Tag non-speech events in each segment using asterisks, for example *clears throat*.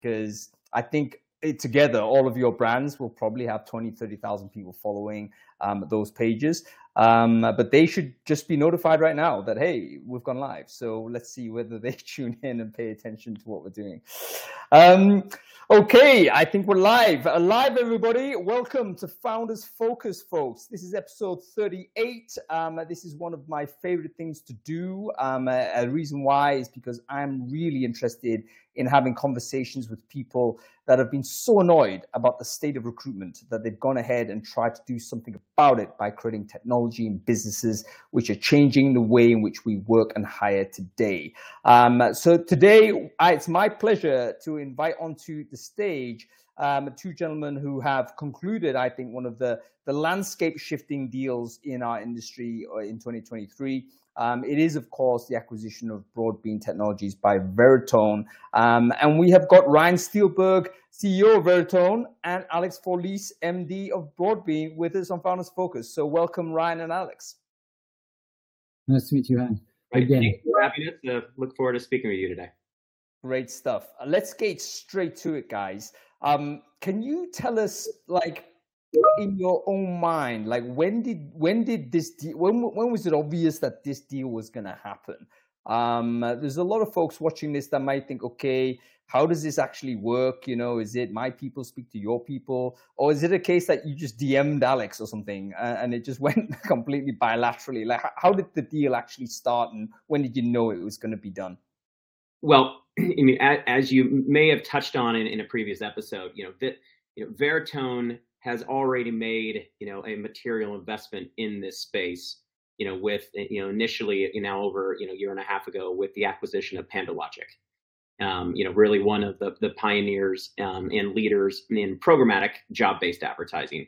because I think it, together, all of your brands will probably have 20, 30,000 people following um, those pages. Um, but they should just be notified right now that, hey, we've gone live. So let's see whether they *laughs* tune in and pay attention to what we're doing. Um, okay, I think we're live. Uh, live, everybody. Welcome to Founders Focus, folks. This is episode 38. Um, this is one of my favorite things to do. Um, a, a reason why is because I'm really interested in having conversations with people that have been so annoyed about the state of recruitment that they've gone ahead and tried to do something about it by creating technology and businesses which are changing the way in which we work and hire today. Um, so today, I, it's my pleasure to invite onto the stage um, two gentlemen who have concluded, I think, one of the, the landscape shifting deals in our industry uh, in 2023. Um, it is, of course, the acquisition of Broadbean Technologies by Veritone. Um, and we have got Ryan Steelberg, CEO of Veritone, and Alex Fourlis, MD of Broadbean, with us on Founders Focus. So welcome, Ryan and Alex. Nice to meet you, Ryan. Again. Thanks for having us. Uh, look forward to speaking with you today. Great stuff. Uh, let's get straight to it, guys. Um, can you tell us, like, in your own mind, like when did when did this deal, when when was it obvious that this deal was going to happen? Um, there's a lot of folks watching this that might think, okay, how does this actually work? You know, is it my people speak to your people, or is it a case that you just DM'd Alex or something and it just *laughs* went completely bilaterally? Like, how did the deal actually start, and when did you know it was going to be done? Well, *clears throat* I mean, as you may have touched on in, in a previous episode, you know, that you know, Veritone has already made you know a material investment in this space you know with you know initially you know over you know a year and a half ago with the acquisition of PandoLogic um, you know really one of the the pioneers um, and leaders in programmatic job-based advertising.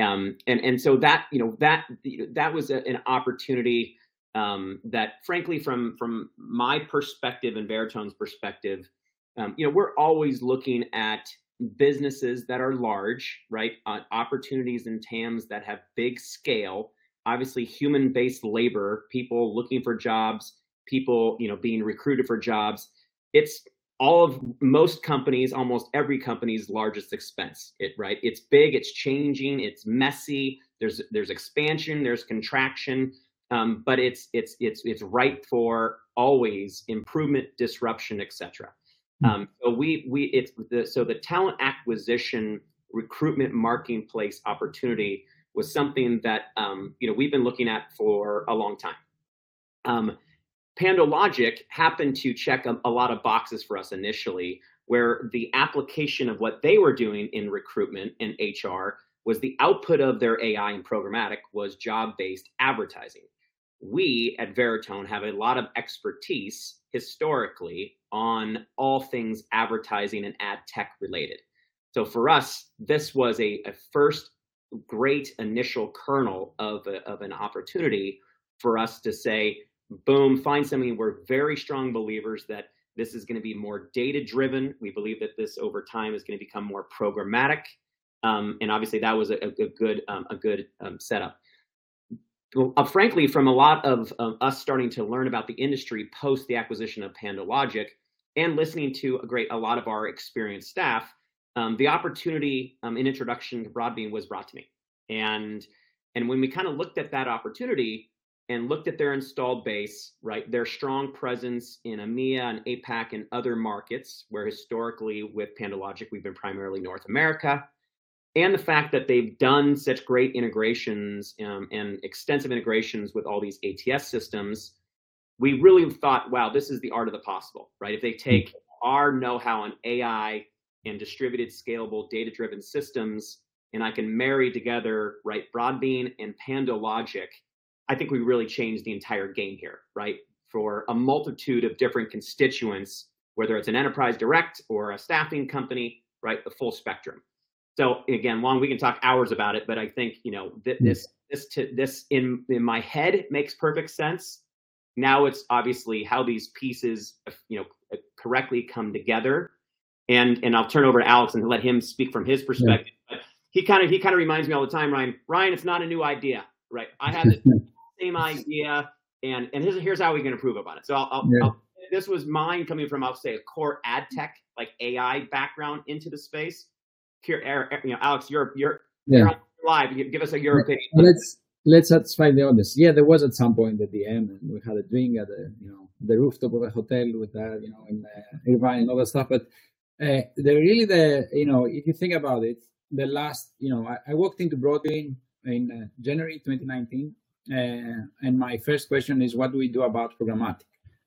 Um, and and so that you know that that was a, an opportunity um, that frankly from from my perspective and veritone's perspective um, you know we're always looking at businesses that are large, right? Uh, opportunities and TAMs that have big scale. Obviously, human-based labor, people looking for jobs, people you know being recruited for jobs. It's all of most companies, almost every company's largest expense. It right? It's big. It's changing. It's messy. There's there's expansion. There's contraction. Um, but it's it's it's it's ripe for always improvement, disruption, etc. Hmm. Um, so we we it's the so the talent acquisition recruitment marketplace opportunity was something that um, you know we've been looking at for a long time. Um, PandoLogic happened to check a, a, lot of boxes for us initially, where the application of what they were doing in recruitment and HR was the output of their AI and programmatic was job-based advertising. We at Veritone have a lot of expertise historically on all things advertising and ad tech related. So for us, this was a, a first great initial kernel of, a, of an opportunity for us to say, boom, find something. We're very strong believers that this is going to be more data driven. We believe that this over time is going to become more programmatic. Um, and obviously that was a, a good, um, a good um, setup uh, frankly, from a lot of us starting to learn about the industry post the acquisition of PandoLogic and listening to a great a lot of our experienced staff, um, the opportunity um, in introduction to Broadbean was brought to me, and and when we kind of looked at that opportunity and looked at their installed base, right, their strong presence in EMEA and APAC and other markets, where historically with PandoLogic we've been primarily North America and the fact that they've done such great integrations um, and extensive integrations with all these ATS systems, we really thought, wow, this is the art of the possible, right? If they take our know-how on AI and distributed, scalable, data-driven systems, and I can marry together, right, Broadbean and PandoLogic, I think we really changed the entire game here, right? For a multitude of different constituents, whether it's an enterprise direct or a staffing company, right, the full spectrum. So again, long we can talk hours about it, but I think you know th- this this to, this in in my head makes perfect sense. Now it's obviously how these pieces uh, you know uh, correctly come together, and and I'll turn over to Alex and let him speak from his perspective. Yeah. But he kind of he kind of reminds me all the time, Ryan. Ryan, it's not a new idea, right? I had the *laughs* same idea, and and here's here's how we can improve upon it. So I'll, I'll, yeah. I'll this was mine coming from I'll say a core ad tech like AI background into the space. Here, you know, Alex, you're you're, yeah. you're live. Give us a your opinion. Let's let's satisfy the audience. Yeah, there was at some point at the DM, and we had a drink at the you know the rooftop of a hotel with that, you know, in uh, Irvine and all that stuff. But uh, the really the you know if you think about it, the last you know I, I walked into Broadbean in uh, January 2019, uh, and my first question is what do we do about programmatic,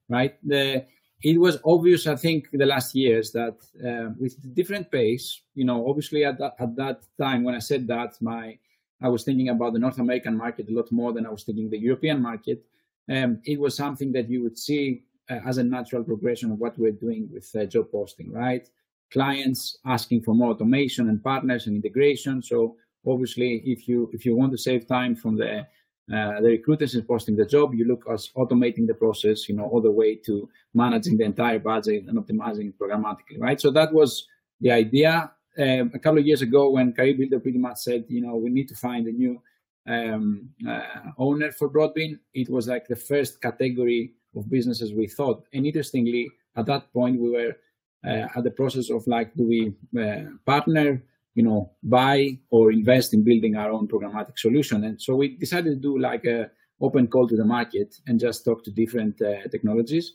right? The it was obvious, I think, the last years that uh, with different pace, you know, obviously at that, at that time when I said that, my I was thinking about the North American market a lot more than I was thinking the European market. Um, it was something that you would see uh, as a natural progression of what we're doing with uh, job posting, right? Clients asking for more automation and partners and integration. So obviously, if you if you want to save time from the uh, the recruiters is posting the job. You look as automating the process, you know, all the way to managing the entire budget and optimizing it programmatically, right? So that was the idea. Um, a couple of years ago, when CareerBuilder pretty much said, you know, we need to find a new um, uh, owner for Broadbean, it was like the first category of businesses we thought. And interestingly, at that point, we were uh, at the process of like, do we uh, partner? You know, buy or invest in building our own programmatic solution. And so we decided to do like a open call to the market and just talk to different uh, technologies.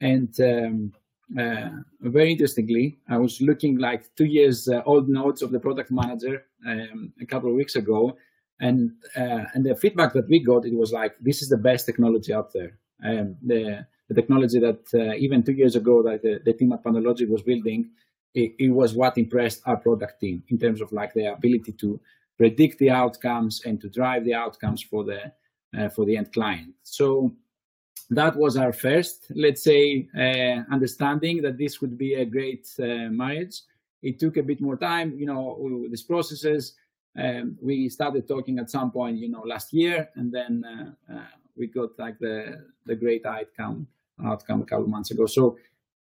And um, uh, very interestingly, I was looking like two years uh, old notes of the product manager um, a couple of weeks ago, and uh, and the feedback that we got it was like this is the best technology out there. Um, the the technology that uh, even two years ago that the, the team at PandoLogic was building it, it, was what impressed our product team in terms of like the ability to predict the outcomes and to drive the outcomes for the uh, for the end client. So that was our first, let's say, uh, understanding that this would be a great uh, marriage. It took a bit more time, you know, with these processes. Um, we started talking at some point, you know, last year, and then uh, uh, we got like the the great outcome outcome a couple months ago. So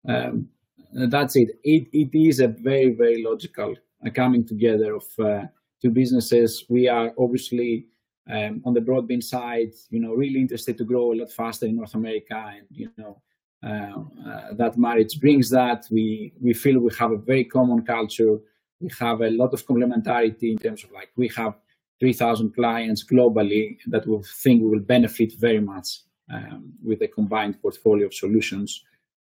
um, that's it. It it is a very very logical uh, coming together of uh, two businesses. We are obviously um, on the Broadbean side, you know, really interested to grow a lot faster in North America, and you know. Uh, uh, that marriage brings that we we feel we have a very common culture we have a lot of complementarity in terms of like we have 3000 clients globally that we think will benefit very much um, with a combined portfolio of solutions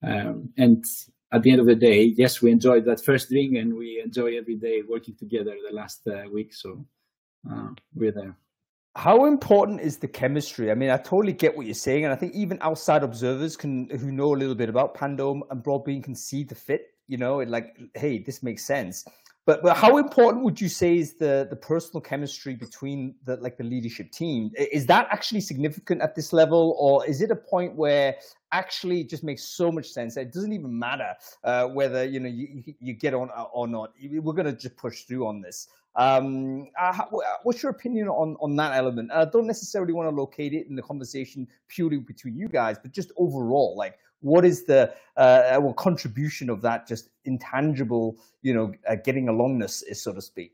um, and at the end of the day, yes, we enjoyed that first drink and we enjoy every day working together the last uh, week. So uh, we're there. How important is the chemistry? I mean, I totally get what you're saying, and I think even outside observers can, who know a little bit about Pando and Broadbean, can see the fit. You know, like, hey, this makes sense. But, but how important would you say is the the personal chemistry between the like the leadership team? Is that actually significant at this level, or is it a point where actually it just makes so much sense that it doesn't even matter uh, whether you know you, you get on or not? We're going to just push through on this. Um, uh, what's your opinion on on that element? I don't necessarily want to locate it in the conversation purely between you guys, but just overall, like what is the uh, well, contribution of that just intangible, you know, uh, getting alongness, is so to speak?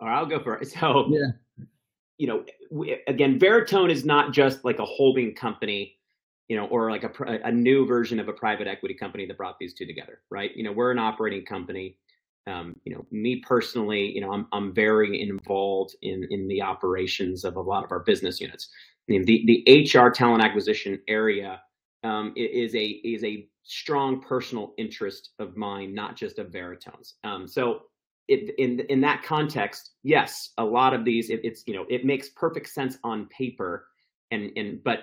All right, I'll go first. *laughs* So, yeah. you know, we, again, Veritone is not just like a holding company, you know, or like a, a new version of a private equity company that brought these two together, right? You know, we're an operating company. Um, you know, me personally, you know, I'm I'm very involved in in the operations of a lot of our business units. I mean, the the HR talent acquisition area um, is a is a strong personal interest of mine, not just of Veritone's. Um, so it, in in that context, yes, a lot of these it, it's you know it makes perfect sense on paper, and and but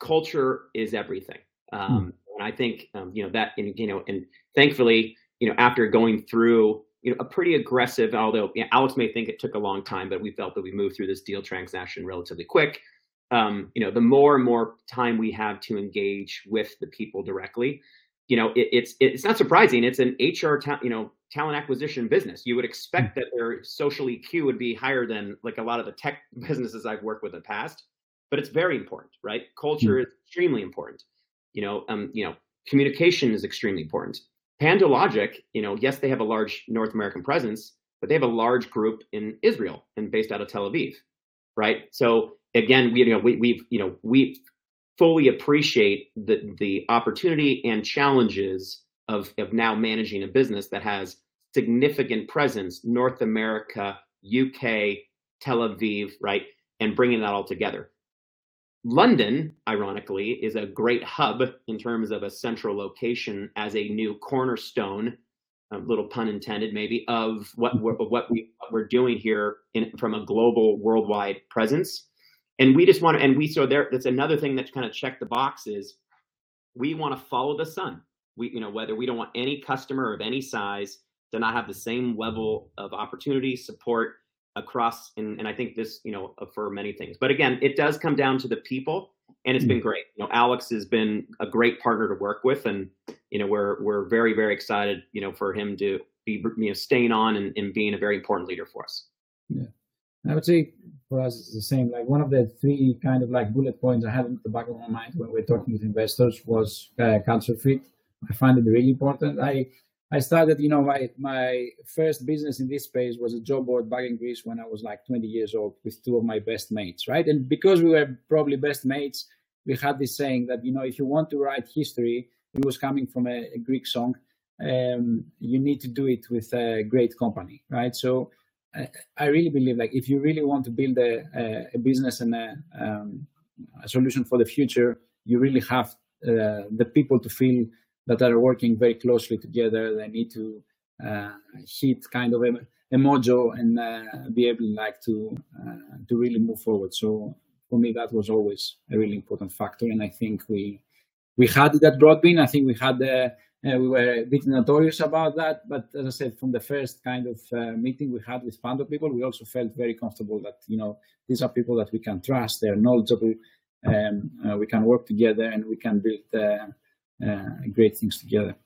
culture is everything. Hmm. Um, And I think um, you know that and you know and thankfully you know after going through you know a pretty aggressive, although you know, Alex may think it took a long time, but we felt that we moved through this deal transaction relatively quick um, you know, the more and more time we have to engage with the people directly, you know, it, it's it's not surprising. It's an HR, ta- you know, talent acquisition business. You would expect that their social EQ would be higher than like a lot of the tech *laughs* businesses I've worked with in the past, but it's very important, right? Culture is extremely important. You know, um, you know, communication is extremely important. PandoLogic, you know, yes, they have a large North American presence, but they have a large group in Israel and based out of Tel Aviv, right? So again, we, you know, we, we've, you know, we, fully appreciate the the opportunity and challenges of of now managing a business that has significant presence North America, UK, Tel Aviv, right, and bringing that all together. London, ironically, is a great hub in terms of a central location as a new cornerstone, a little pun intended, maybe, of what we're, what, we, what we're doing here in, from a global, worldwide presence. And we just want to, and we so there. That's another thing that kind of check the box is we want to follow the sun. We, you know, whether we don't want any customer of any size to not have the same level of opportunity, support, across and, and i think this you know for many things but again it does come down to the people and it's been mm. great you know alex has been a great partner to work with and you know we're we're very very excited you know for him to be you know staying on and, and being a very important leader for us yeah i would say for us it's the same like one of the three kind of like bullet points i had in the back of my mind when we're talking with investors was uh, culture fit i find it really important i I started, you know, my, my first business in this space was a job board back in Greece when I was like 20 years old with two of my best mates, right? And because we were probably best mates, we had this saying that, you know, if you want to write history, it was coming from a, a Greek song, um, you need to do it with a great company, right? So I, really believe like if you really want to build a, a, business and a, um, a, solution for the future, you really have uh, the people to feel that are working very closely together. They need to uh, hit kind of a, a mojo and uh, be able like to uh, to really move forward. So for me, that was always a really important factor, and I think we we had it at Broadbean. I think we had uh, uh, we were a bit notorious about that, but as I said, from the first kind of uh, meeting we had with Pando people, we also felt very comfortable that you know these are people that we can trust. They're knowledgeable. Um, we can work together and we can build uh, great things together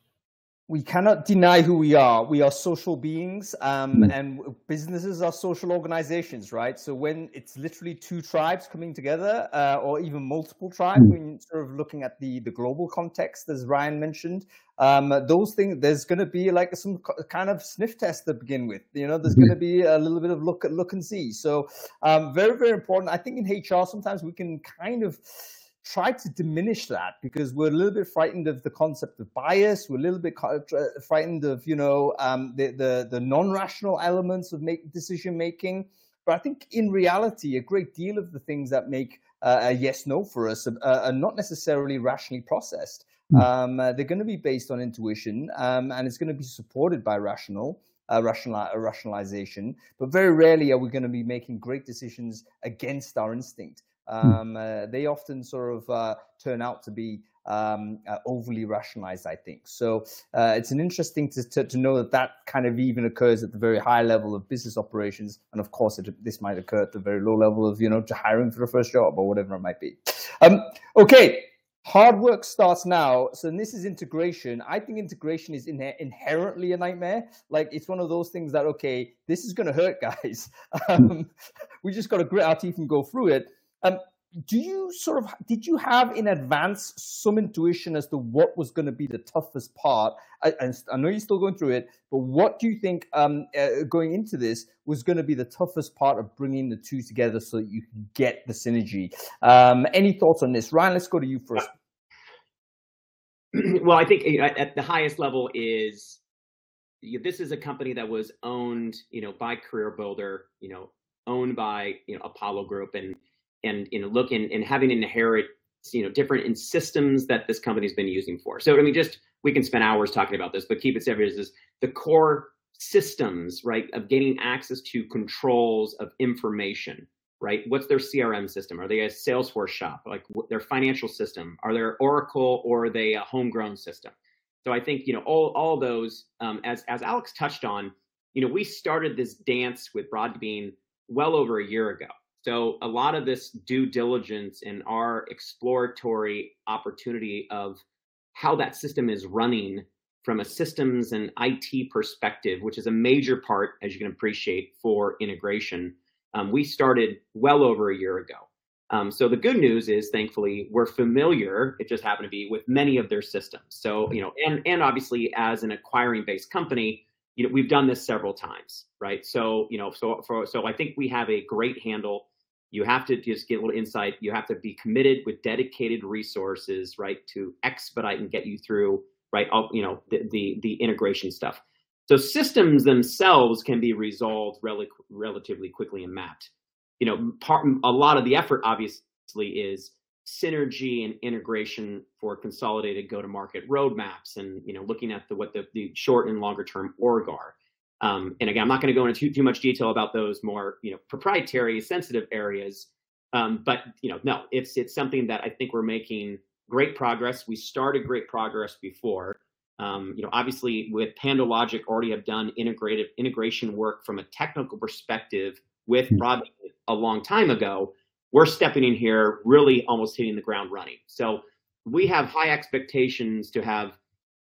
we cannot deny who we are. We are social beings, um, mm. and businesses are social organizations, right? So when it's literally two tribes coming together, uh, or even multiple tribes, mm. when sort of looking at the the global context, as Ryan mentioned, um, those things, there's going to be like some kind of sniff test to begin with. You know, there's going to be a little bit of look look and see. So um, very very important. I think in HR sometimes we can kind of try to diminish that because we're a little bit frightened of the concept of bias. We're a little bit frightened of you know um, the the, the non rational elements of make decision making. But I think in reality, a great deal of the things that make uh, a yes no for us are, are not necessarily rationally processed. Mm. Um, uh, they're going to be based on intuition, um, and it's going to be supported by rational. Uh, rational, rationalization, but very rarely are we going to be making great decisions against our instinct. Hmm. Um, uh, they often sort of uh, turn out to be um, uh, overly rationalized, I think. So uh, it's an interesting to, to, to, know that that kind of even occurs at the very high level of business operations, and of course, it, this might occur at the very low level of you know hiring for the first job or whatever it might be. Um, okay, hard work starts now. So this is integration. I think integration is in- inherently a nightmare. Like it's one of those things that okay, this is going to hurt, *laughs* guys. Hmm. Um, we just got to grit our teeth and go through it. Um, do you sort of did you have in advance some intuition as to what was going to be the toughest part? I, I know you're still going through it, but what do you think um, uh, going into this was going to be the toughest part of bringing the two together so that you can get the synergy? Um, any thoughts on this, Ryan? Let's go to you first. *clears throat* Well, I think uh, at the highest level is this is a company that was owned, you know, by Career Builder, you know, owned by you know Apollo Group, and and you know look and, and having inherit you know different in systems that this company's been using for. So I mean, just we can spend hours talking about this, but keep it simple. Is the core systems right of getting access to controls of information right? What's their crm system? Are they a salesforce shop? Like their financial system? Are they oracle or are they a homegrown system? So i think you know all all those um, as as alex touched on you know we started this dance with broadbean well over a year ago so a lot of this due diligence and our exploratory opportunity of how that system is running from a systems and IT perspective, which is a major part, as you can appreciate, for integration, um, we started well over a year ago. Um, so the good news is, thankfully, we're familiar. It just happened to be with many of their systems. So you know, and and obviously, as an acquiring-based company, you know, we've done this several times, right? So you know, so for so I think we have a great handle you have to just get a little insight. You have to be committed with dedicated resources, right, to expedite and get you through, right, all, you know, the, the, the integration stuff. So systems themselves can be resolved rel- relatively quickly and mapped. You know, part a lot of the effort obviously is synergy and integration for consolidated go-to-market roadmaps, and you know, looking at the what the, the short and longer term org are. Um, and again, I'm not going to go into too, too much detail about those more, you know, proprietary, sensitive areas. Um, but you know, no, it's it's something that I think we're making great progress. We started great progress before. Um, you know, obviously with PandoLogic already have done integrated integration work from a technical perspective with hmm. a long time ago. We're stepping in here, really almost hitting the ground running. So we have high expectations to have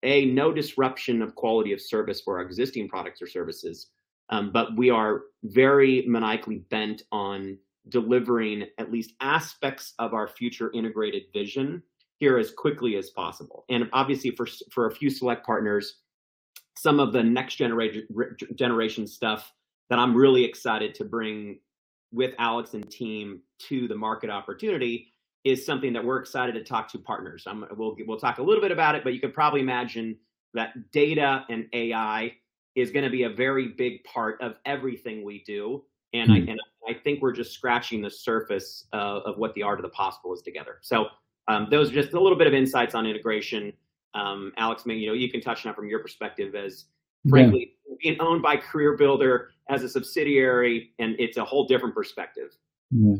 a no disruption of quality of service for our existing products or services, um, but we are very maniacally bent on delivering at least aspects of our future integrated vision here as quickly as possible. And obviously, for for a few select partners, some of the next generation generation stuff that I'm really excited to bring with Alex and team to the market opportunity is something that we're excited to talk to partners. I'm, we'll we'll talk a little bit about it, but you can probably imagine that data and AI is going to be a very big part of everything we do. And mm-hmm. I hmm. and I think we're just scratching the surface uh, of what the art of the possible is together. So um, those are just a little bit of insights on integration. Um, Alex, maybe you know you can touch on that from your perspective as frankly yeah. being owned by Career Builder as a subsidiary, and it's a whole different perspective. Yeah.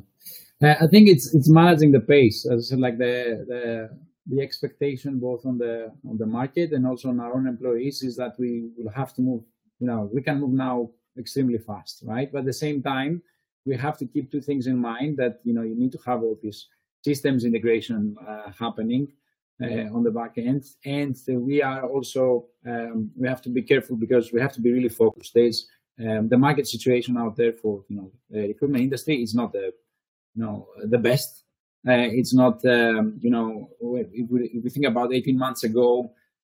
I think it's it's managing the pace, as like the the the expectation both on the on the market and also on our own employees is that we will have to move. You know, we can move now extremely fast, right? But at the same time, we have to keep two things in mind that you know you need to have all this systems integration uh, happening uh, on the back end, and we are also um, we have to be careful because we have to be really focused. There's um, the market situation out there for you know the recruitment industry is not the you know the best. Uh, it's not um, you know if we, if we think about 18 months ago,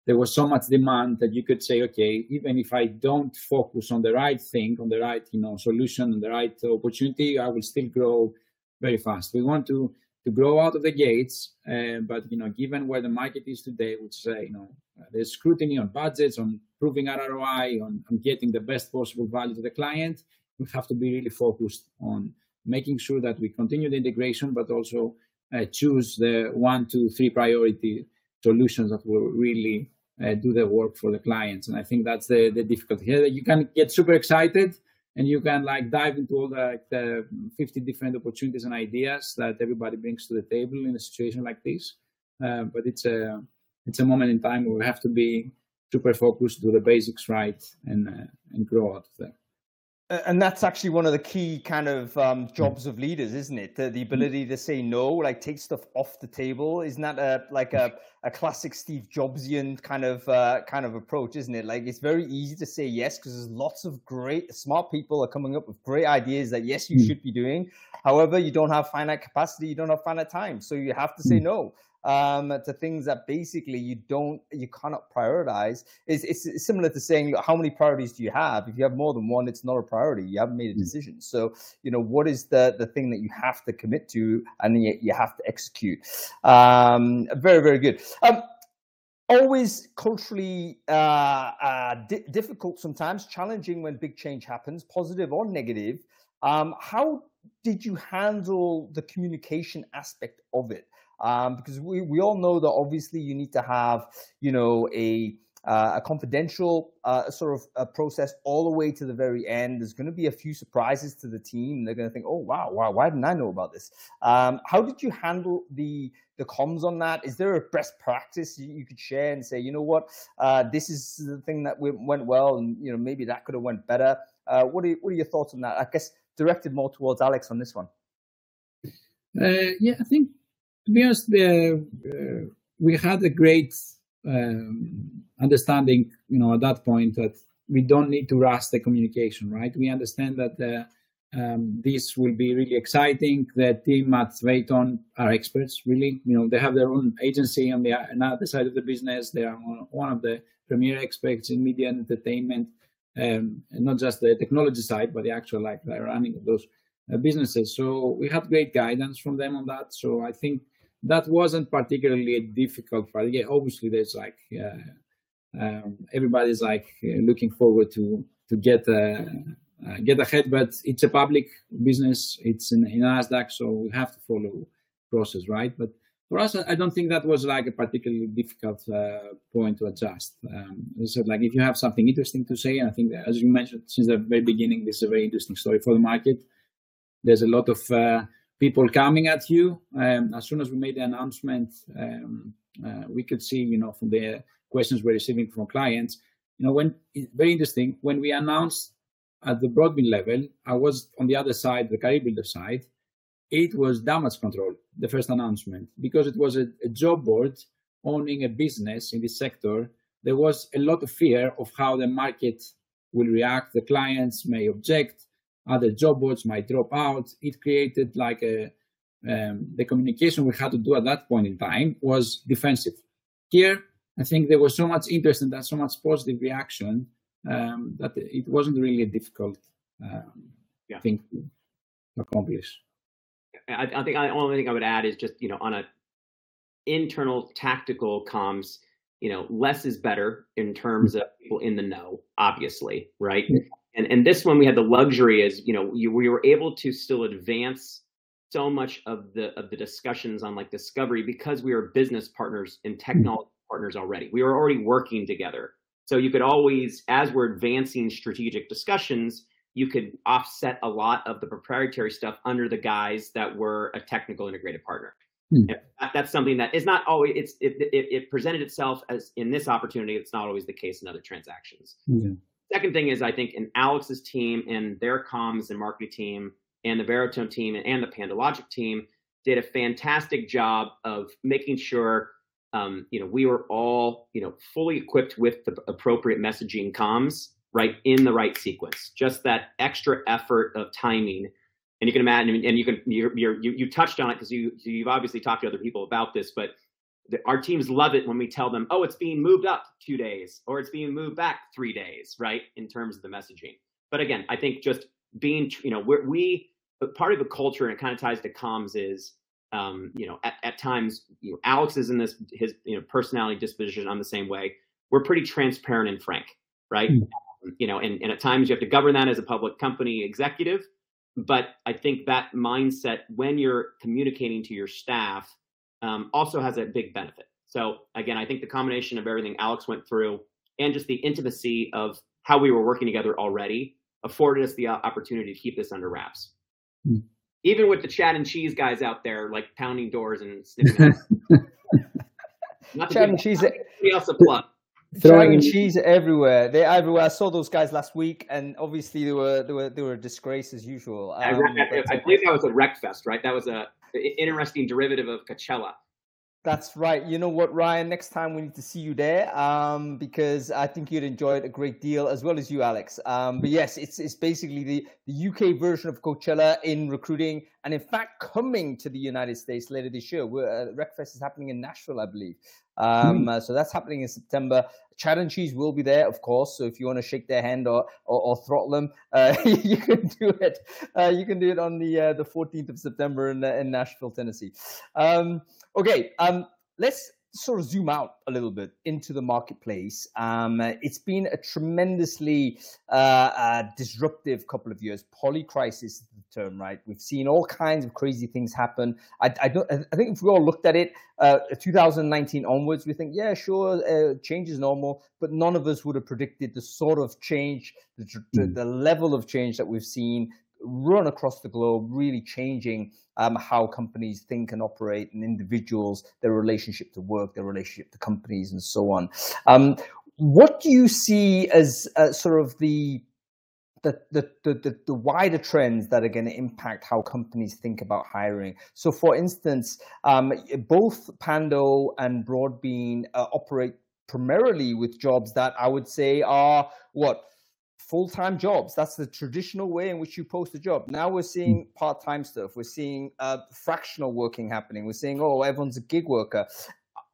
there was so much demand that you could say, okay, even if I don't focus on the right thing, on the right you know solution, on the right opportunity, I will still grow very fast. We want to to grow out of the gates, uh, but you know, given where the market is today, which uh, you know, there's scrutiny on budgets, on proving ROI, on, on getting the best possible value to the client, we have to be really focused on making sure that we continue the integration, but also uh, choose the one, two, three priority solutions that will really uh, do the work for the clients. And I think that's the, the difficulty here. You can get super excited and you can like dive into all the, the 50 different opportunities and ideas that everybody brings to the table in a situation like this. Uh, but it's a it's a moment in time where we have to be super focused, do the basics right, and uh, and grow out of there and that's actually one of the key kind of um, jobs of leaders, isn't it? The, the, ability to say no, like take stuff off the table. Isn't that a like a, a classic Steve Jobsian kind of uh, kind of approach, isn't it? Like it's very easy to say yes because there's lots of great smart people are coming up with great ideas that yes you mm. should be doing. However, you don't have finite capacity, you don't have finite time, so you have to say mm. no um, to things that basically you don't, you cannot prioritize. It's, it's similar to saying, how many priorities do you have? If you have more than one, it's not a priority. You haven't made a hmm. decision. So, you know, what is the, the thing that you have to commit to and you, you have to execute? Um, very, very good. Um, always culturally uh, uh, di- difficult sometimes, challenging when big change happens, positive or negative. Um, how did you handle the communication aspect of it? Um, because we, we all know that obviously you need to have you know a uh, a confidential uh, sort of a process all the way to the very end. There's going to be a few surprises to the team. They're going to think, "Oh wow, wow, why didn't I know about this?" Um, how did you handle the the comms on that? Is there a best practice you, could share and say, you know what, uh, this is the thing that went well, and you know maybe that could have went better. Uh, what are what are your thoughts on that? I guess directed more towards Alex on this one. Uh, yeah, I think to be honest, uh, we had a great um, understanding, you know, at that point that we don't need to rush the communication, right? We understand that uh, um, this will be really exciting. The team at Veritone are experts, really. You know, they have their own agency on the other side of the business. They are one of the premier experts in media and entertainment, um, and not just the technology side, but the actual like the running of those businesses. So we had great guidance from them on that. So I think that wasn't particularly difficult part. Yeah, obviously there's like um, everybody's like looking forward to to get uh, uh, get ahead, but it's a public business. It's in, in Nasdaq, so we have to follow process, right? But for us, I don't think that was like a particularly difficult uh, point to adjust. Um, said, like if you have something interesting to say, I think that, as you mentioned since the very beginning, this is a very interesting story for the market. There's a lot of uh, people coming at you. Um, as soon as we made the announcement, um, uh, we could see, you know, from the questions we're receiving from clients, you know, when very interesting when we announced at the Broadbean level, I was on the other side, the career builder side, it was damage control, the first announcement, because it was a, a job board owning a business in this sector. There was a lot of fear of how the market will react. The clients may object, other job boards might drop out. It created like a um, the communication we had to do at that point in time was defensive. Here, I think there was so much interest and that so much positive reaction um, that it wasn't really a difficult um, yeah. thing to accomplish. I, I think the only thing I would add is just you know on a internal tactical comms, you know, less is better in terms of people in the know, obviously, right? And and this one we had the luxury is you know you, we were able to still advance so much of the of the discussions on like discovery because we were business partners and technology partners already. We were already working together. So you could always, as we're advancing strategic discussions, you could offset a lot of the proprietary stuff under the guise that we're a technical integrated partner. Hmm. That's something that is not always it's it, it, it, presented itself as in this opportunity. It's not always the case in other transactions. Yeah. Second thing is I think in Alex's team and their comms and marketing team and the Veritone team and the PandoLogic team did a fantastic job of making sure um, you know we were all you know fully equipped with the appropriate messaging comms right in the right sequence. Just that extra effort of timing. And you can imagine, and you can you're, you you touched on it because you you've obviously talked to other people about this, but our teams love it when we tell them, oh, it's being moved up two days or it's being moved back three days, right? In terms of the messaging. But again, I think just being, you know, we're, we part of the culture and it kind of ties to comms is, um, you know, at, at times, you know, Alex is in this his you know personality disposition. I'm the same way. We're pretty transparent and frank, right? Mm you know, and, and at times you have to govern that as a public company executive. But I think that mindset when you're communicating to your staff um, also has a big benefit. So again, I think the combination of everything Alex went through and just the intimacy of how we were working together already afforded us the opportunity to keep this under wraps. Mm. Even with the chat and cheese guys out there, like pounding doors and sniffing. *laughs* Not chat and cheese. else a plug throwing cheese everywhere. They're everywhere. I saw those guys last week, and obviously they were they were they were a disgrace as usual. Um, I, I, I, believe that was a RecFest, right? That was a interesting derivative of Coachella. That's right. You know what, Ryan? Next time we need to see you there um, because I think you'd enjoy it a great deal, as well as you, Alex. Um, but yes, it's it's basically the, the UK version of Coachella in recruiting, and in fact, coming to the United States later this year. Where uh, RecFest is happening in Nashville, I believe. Um, mm. uh, so that's happening in September. Chat and Cheese will be there, of course. So if you want to shake their hand or or, or throttle them, uh, *laughs* you can do it. Uh, you can do it on the uh, the 14th of September in, uh, in Nashville, Tennessee. Um, okay, um, let's sort of zoom out a little bit into the marketplace. Um, it's been a tremendously uh, uh, disruptive couple of years. Polycrisis is the term, right? We've seen all kinds of crazy things happen. I, I don't. I think if we all looked at it, uh, 2019 onwards, we think, yeah, sure, uh, change is normal, but none of us would have predicted the sort of change, the, mm. the level of change that we've seen run across the globe, really changing um, how companies think and operate, and individuals, their relationship to work, their relationship to companies, and so on. Um, what do you see as uh, sort of the the, the, the, the, wider trends that are going to impact how companies think about hiring. So, for instance, um, both Pando and Broadbean uh, operate primarily with jobs that I would say are what full-time jobs. That's the traditional way in which you post a job. Now we're seeing hmm. part-time stuff. We're seeing uh, fractional working happening. We're seeing, oh, everyone's a gig worker.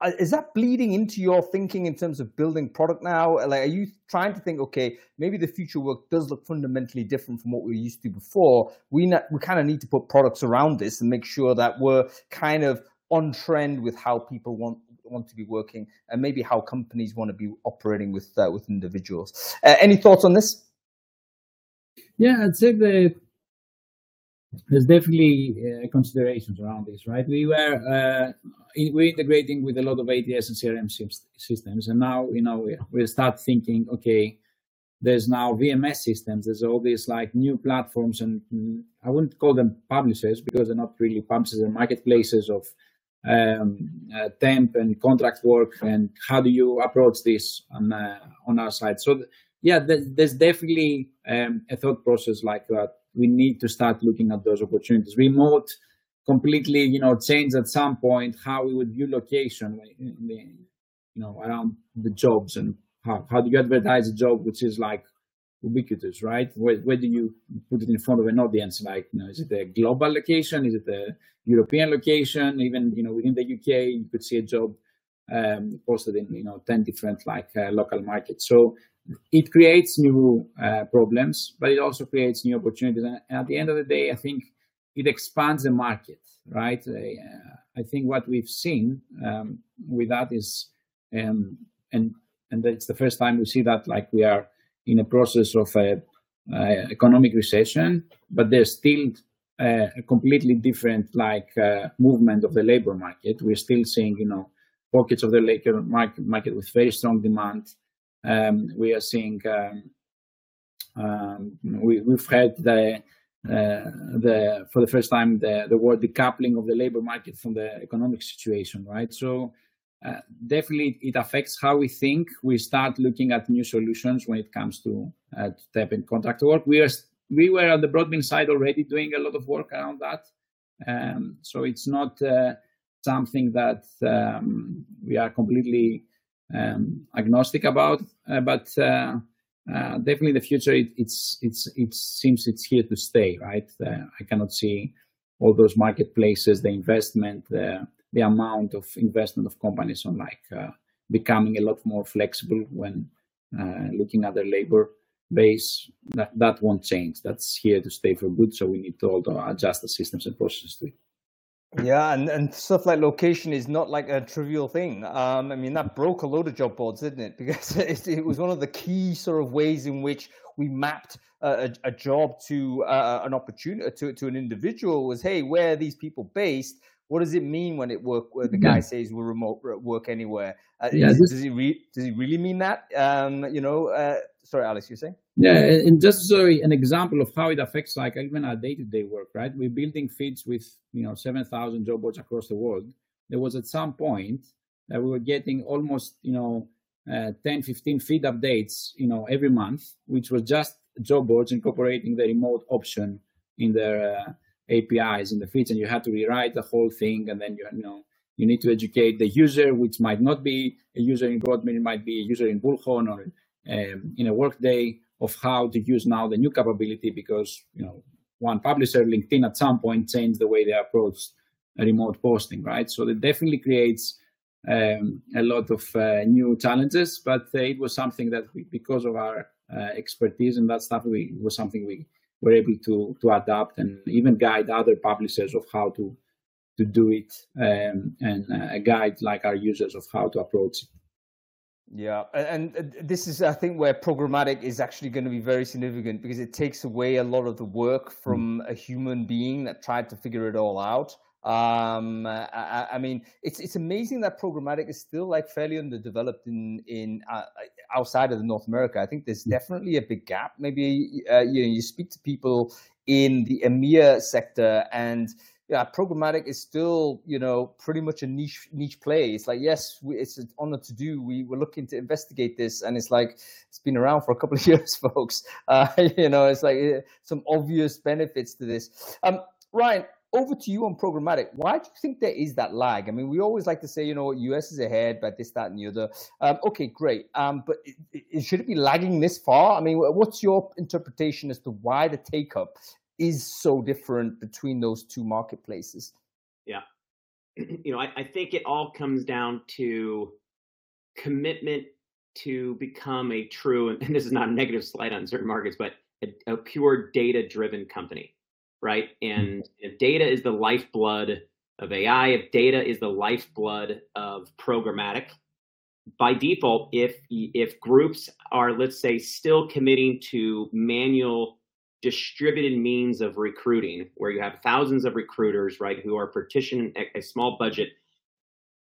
uh, is that bleeding into your thinking in terms of building product now? Like, are you trying to think, okay, maybe the future work does look fundamentally different from what we used to before? We not, we kind of need to put products around this and make sure that we're kind of on trend with how people want want to be working and maybe how companies want to be operating with uh, with individuals. Uh, any thoughts on this? Yeah, I'd say that there's definitely uh, considerations around this, right? We were uh, we're integrating with a lot of ATS and CRM systems, and now you know we, we start thinking, okay, there's now VMS systems. There's all these like new platforms, and I wouldn't call them publishers because they're not really publishers; they're marketplaces of um, uh, temp and contract work. And how do you approach this on uh, on our side? So. Th- yeah, there's definitely um, a thought process like that we need to start looking at those opportunities. Remote completely, you know, change at some point how we would view location, you know, around the jobs and how, how do you advertise a job which is like ubiquitous, right? Where, where do you put it in front of an audience? Like, you know, is it a global location? Is it a European location? Even, you know, within the UK, you could see a job um, posted in, you know, 10 different like uh, local markets. So it creates new uh, problems, but it also creates new opportunities. And at the end of the day, I think it expands the market, right? Uh, I think what we've seen um, with that is, um, and and it's the first time we see that like we are in a process of a, a economic recession, but there's still a, a completely different like uh, movement of the labor market. We're still seeing, you know, pockets of the labor market, market with very strong demand um, we are seeing um, um, we, have had the uh, the for the first time the, the word decoupling of the labor market from the economic situation, right? So uh, definitely it affects how we think. We start looking at new solutions when it comes to, uh, temp and contract work. We are we were on the Broadbean side already doing a lot of work around that, um, so it's not uh, something that um, we are completely um, agnostic about, uh, but uh, definitely the future it, it's it's it seems it's here to stay, right? I cannot see all those marketplaces, the investment, the the amount of investment of companies on like becoming a lot more flexible when looking at their labor base that that won't change that's here to stay for good so we need to also adjust the systems and processes to it yeah, and, and stuff like location is not like a trivial thing. Um, I mean, that broke a load of job boards, didn't it? *laughs* Because it, it was one of the key sort of ways in which we mapped a, a job to uh, an opportunity to, to an individual was, hey, where are these people based? What does it mean when it work? Where the guy yeah. says we're remote work anywhere? Uh, yeah, is, this... does he re- does he really mean that? Um, you know, uh, sorry, Alex, you're saying? Yeah, and just sorry, an example of how it affects like even our day-to-day work, right? We're building feeds with you know seven thousand job boards across the world. There was at some point that we were getting almost you know uh, 10, 15 feed updates, you know, every month, which was just job boards incorporating the remote option in their uh, APIs in the feeds, and you had to rewrite the whole thing, and then you, you know you need to educate the user, which might not be a user in Broadbean, it might be a user in Bullhorn or um, in a workday of how to use now the new capability because you know one publisher linkedin at some point changed the way they approach remote posting right? So it definitely creates um, a lot of uh, new challenges but uh, it was something that we, because of our uh, expertise and that stuff we was something we were able to to adapt and even guide other publishers of how to to do it um, and uh, guide like our users of how to approach it yeah, and this is, I think, where programmatic is actually going to be very significant because it takes away a lot of the work hmm. from a human being that tried to figure it all out. Um, I, I, mean, it's it's amazing that programmatic is still like fairly underdeveloped in in uh, outside of North America. I think there's definitely a big gap. Maybe uh, you know, you speak to people in the EMEA sector and yeah, programmatic is still, you know, pretty much a niche niche play. It's like, yes, we, it's an honor to do. We were looking to investigate this, and it's like it's been around for a couple of *laughs* years, folks. Uh, *laughs* you know, it's like uh, some obvious benefits to this. Um, Ryan, over to you on programmatic. Why do you think there is that lag? I mean, we always like to say, you know, US is ahead, but this, that, and the other. Um, okay, great. Um, but it, it, should it be lagging this far? I mean, what's your interpretation as to why the take up is so different between those two marketplaces. Yeah. *clears throat* you know, I, I think it all comes down to commitment to become a true, and this is not a negative slide on certain markets, but a, a pure data driven company, right? Hmm. And if data is the lifeblood of AI, if data is the lifeblood of programmatic, by default, if if groups are, let's say, still committing to manual distributed means of recruiting, where you have thousands of recruiters, right, who are partitioned a, a small budget,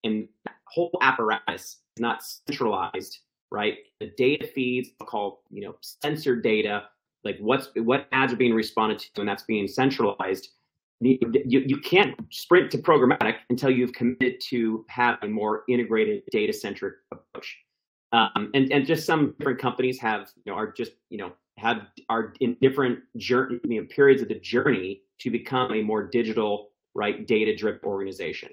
and whole apparatus is not centralized, right? The data feeds called, you know, sensor data, like what's what ads are being responded to, and that's being centralized. You, you can't sprint to programmatic until you've committed to have a more integrated data centric approach. Um, and and just some different companies have you know are just you know have are in different journey you know, periods of the journey to become a more digital right data driven organization.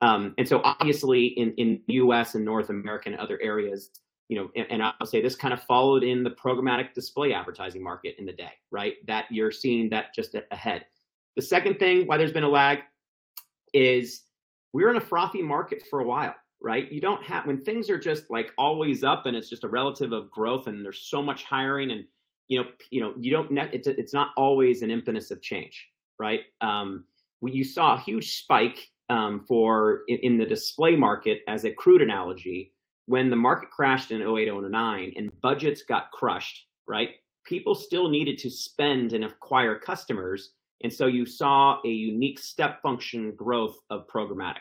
Um, and so obviously in in U.S. and North America and other areas, you know, and, and, I'll say this kind of followed in the programmatic display advertising market in the day, right? That you're seeing that just ahead. The second thing why there's been a lag is we're in a frothy market for a while, right? You don't have when things are just like always up and it's just a relative of growth and there's so much hiring and you know, you know, you don't it's it's not always an impetus of change, right? Um, you saw a huge spike um, for in, in the display market as a crude analogy when the market crashed in 08, 09 and budgets got crushed, right? People still needed to spend and acquire customers. And so you saw a unique step function growth of programmatic.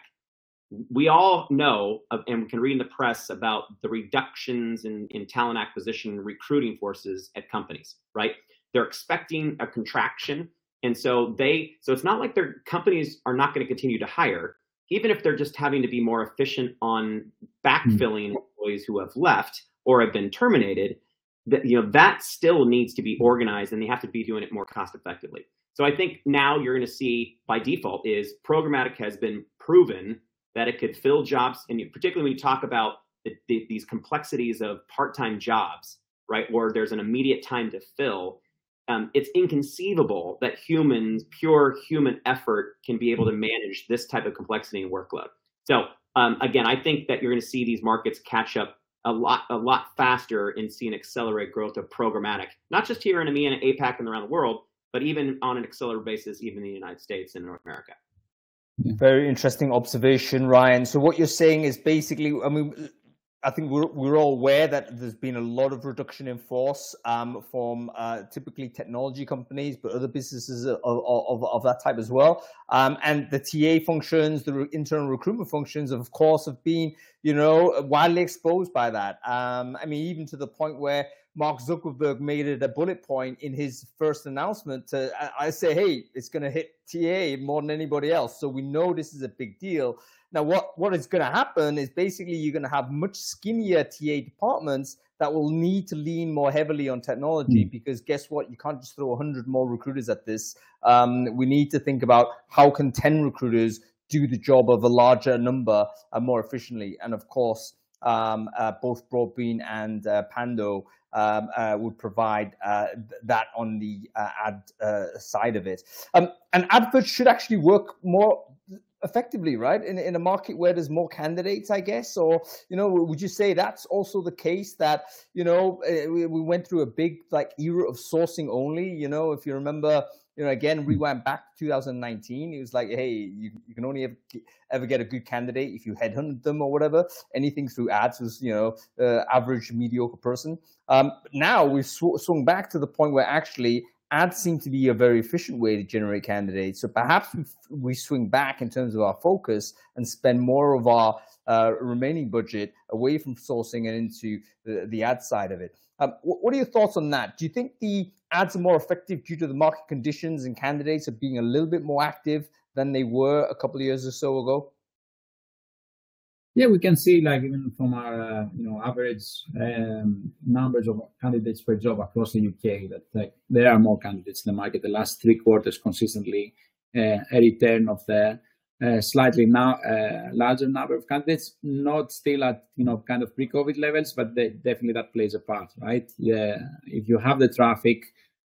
We all know and we can read in the press about the reductions in, in talent acquisition recruiting forces at companies, right? They're expecting a contraction. And so they, so it's not like their companies are not going to continue to hire even if they're just having to be more efficient on backfilling mm-hmm. employees who have left or have been terminated, that you know that still needs to be organized and they have to be doing it more cost effectively. So I think now you're going to see by default is programmatic has been proven that it could fill jobs, and particularly when you talk about the, the, these complexities of part-time jobs, right, where there's an immediate time to fill um, it's inconceivable that humans, pure human effort, can be able to manage this type of complexity and workload. So um, again, I think that you're going to see these markets catch up a lot, a lot faster and see an accelerate growth of programmatic, not just here in EMEA and APAC and around the world, but even on an accelerated basis, even in the United States and North America. Very interesting observation, Ryan. So what you're saying is basically, I mean, I think we're, we're all aware that there's been a lot of reduction in force um, from uh, typically technology companies, but other businesses of, of, of that type as well. Um, and the TA functions, the internal recruitment functions, of course, have been, you know, widely exposed by that. Um, I mean, even to the point where Mark Zuckerberg made it a bullet point in his first announcement to I say, hey, it's going to hit TA more than anybody else. So we know this is a big deal. Now, what, what is going to happen is basically you're going to have much skinnier TA departments that will need to lean more heavily on technology mm. because guess what? You can't just throw 100 more recruiters at this. Um, we need to think about how can 10 recruiters do the job of a larger number uh, more efficiently. And of course, um, uh, both Broadbean and uh, Pando um, uh, would provide uh, that on the uh, ad uh, side of it. Um, and adverts should actually work more effectively, right? In, in a market where there's more candidates, I guess, or you know, would you say that's also the case that you know eh, we, we went through a big like era of sourcing only? You know, if you remember, you know, again, we went back to 2019. It was like, hey, you, you can only ever, ever get a good candidate if you headhunt them or whatever. Anything through ads was, you know, uh, average, mediocre person. Um, now we've sw- swung back to the point where actually ads seem to be a very efficient way to generate candidates. So perhaps we, we swing back in terms of our focus and spend more of our uh, remaining budget away from sourcing and into the, the ad side of it. Um, what, are your thoughts on that? Do you think the ads are more effective due to the market conditions and candidates are being a little bit more active than they were a couple of years or so ago? Yeah, we can see like even from our uh, you know average um, numbers of candidates per job across the UK that like, there are more candidates in the market. The last three quarters consistently uh, a return of the slightly now uh, larger number of candidates, not still at you know kind of pre-COVID levels, but they, definitely that plays a part, right? Yeah, if you have the traffic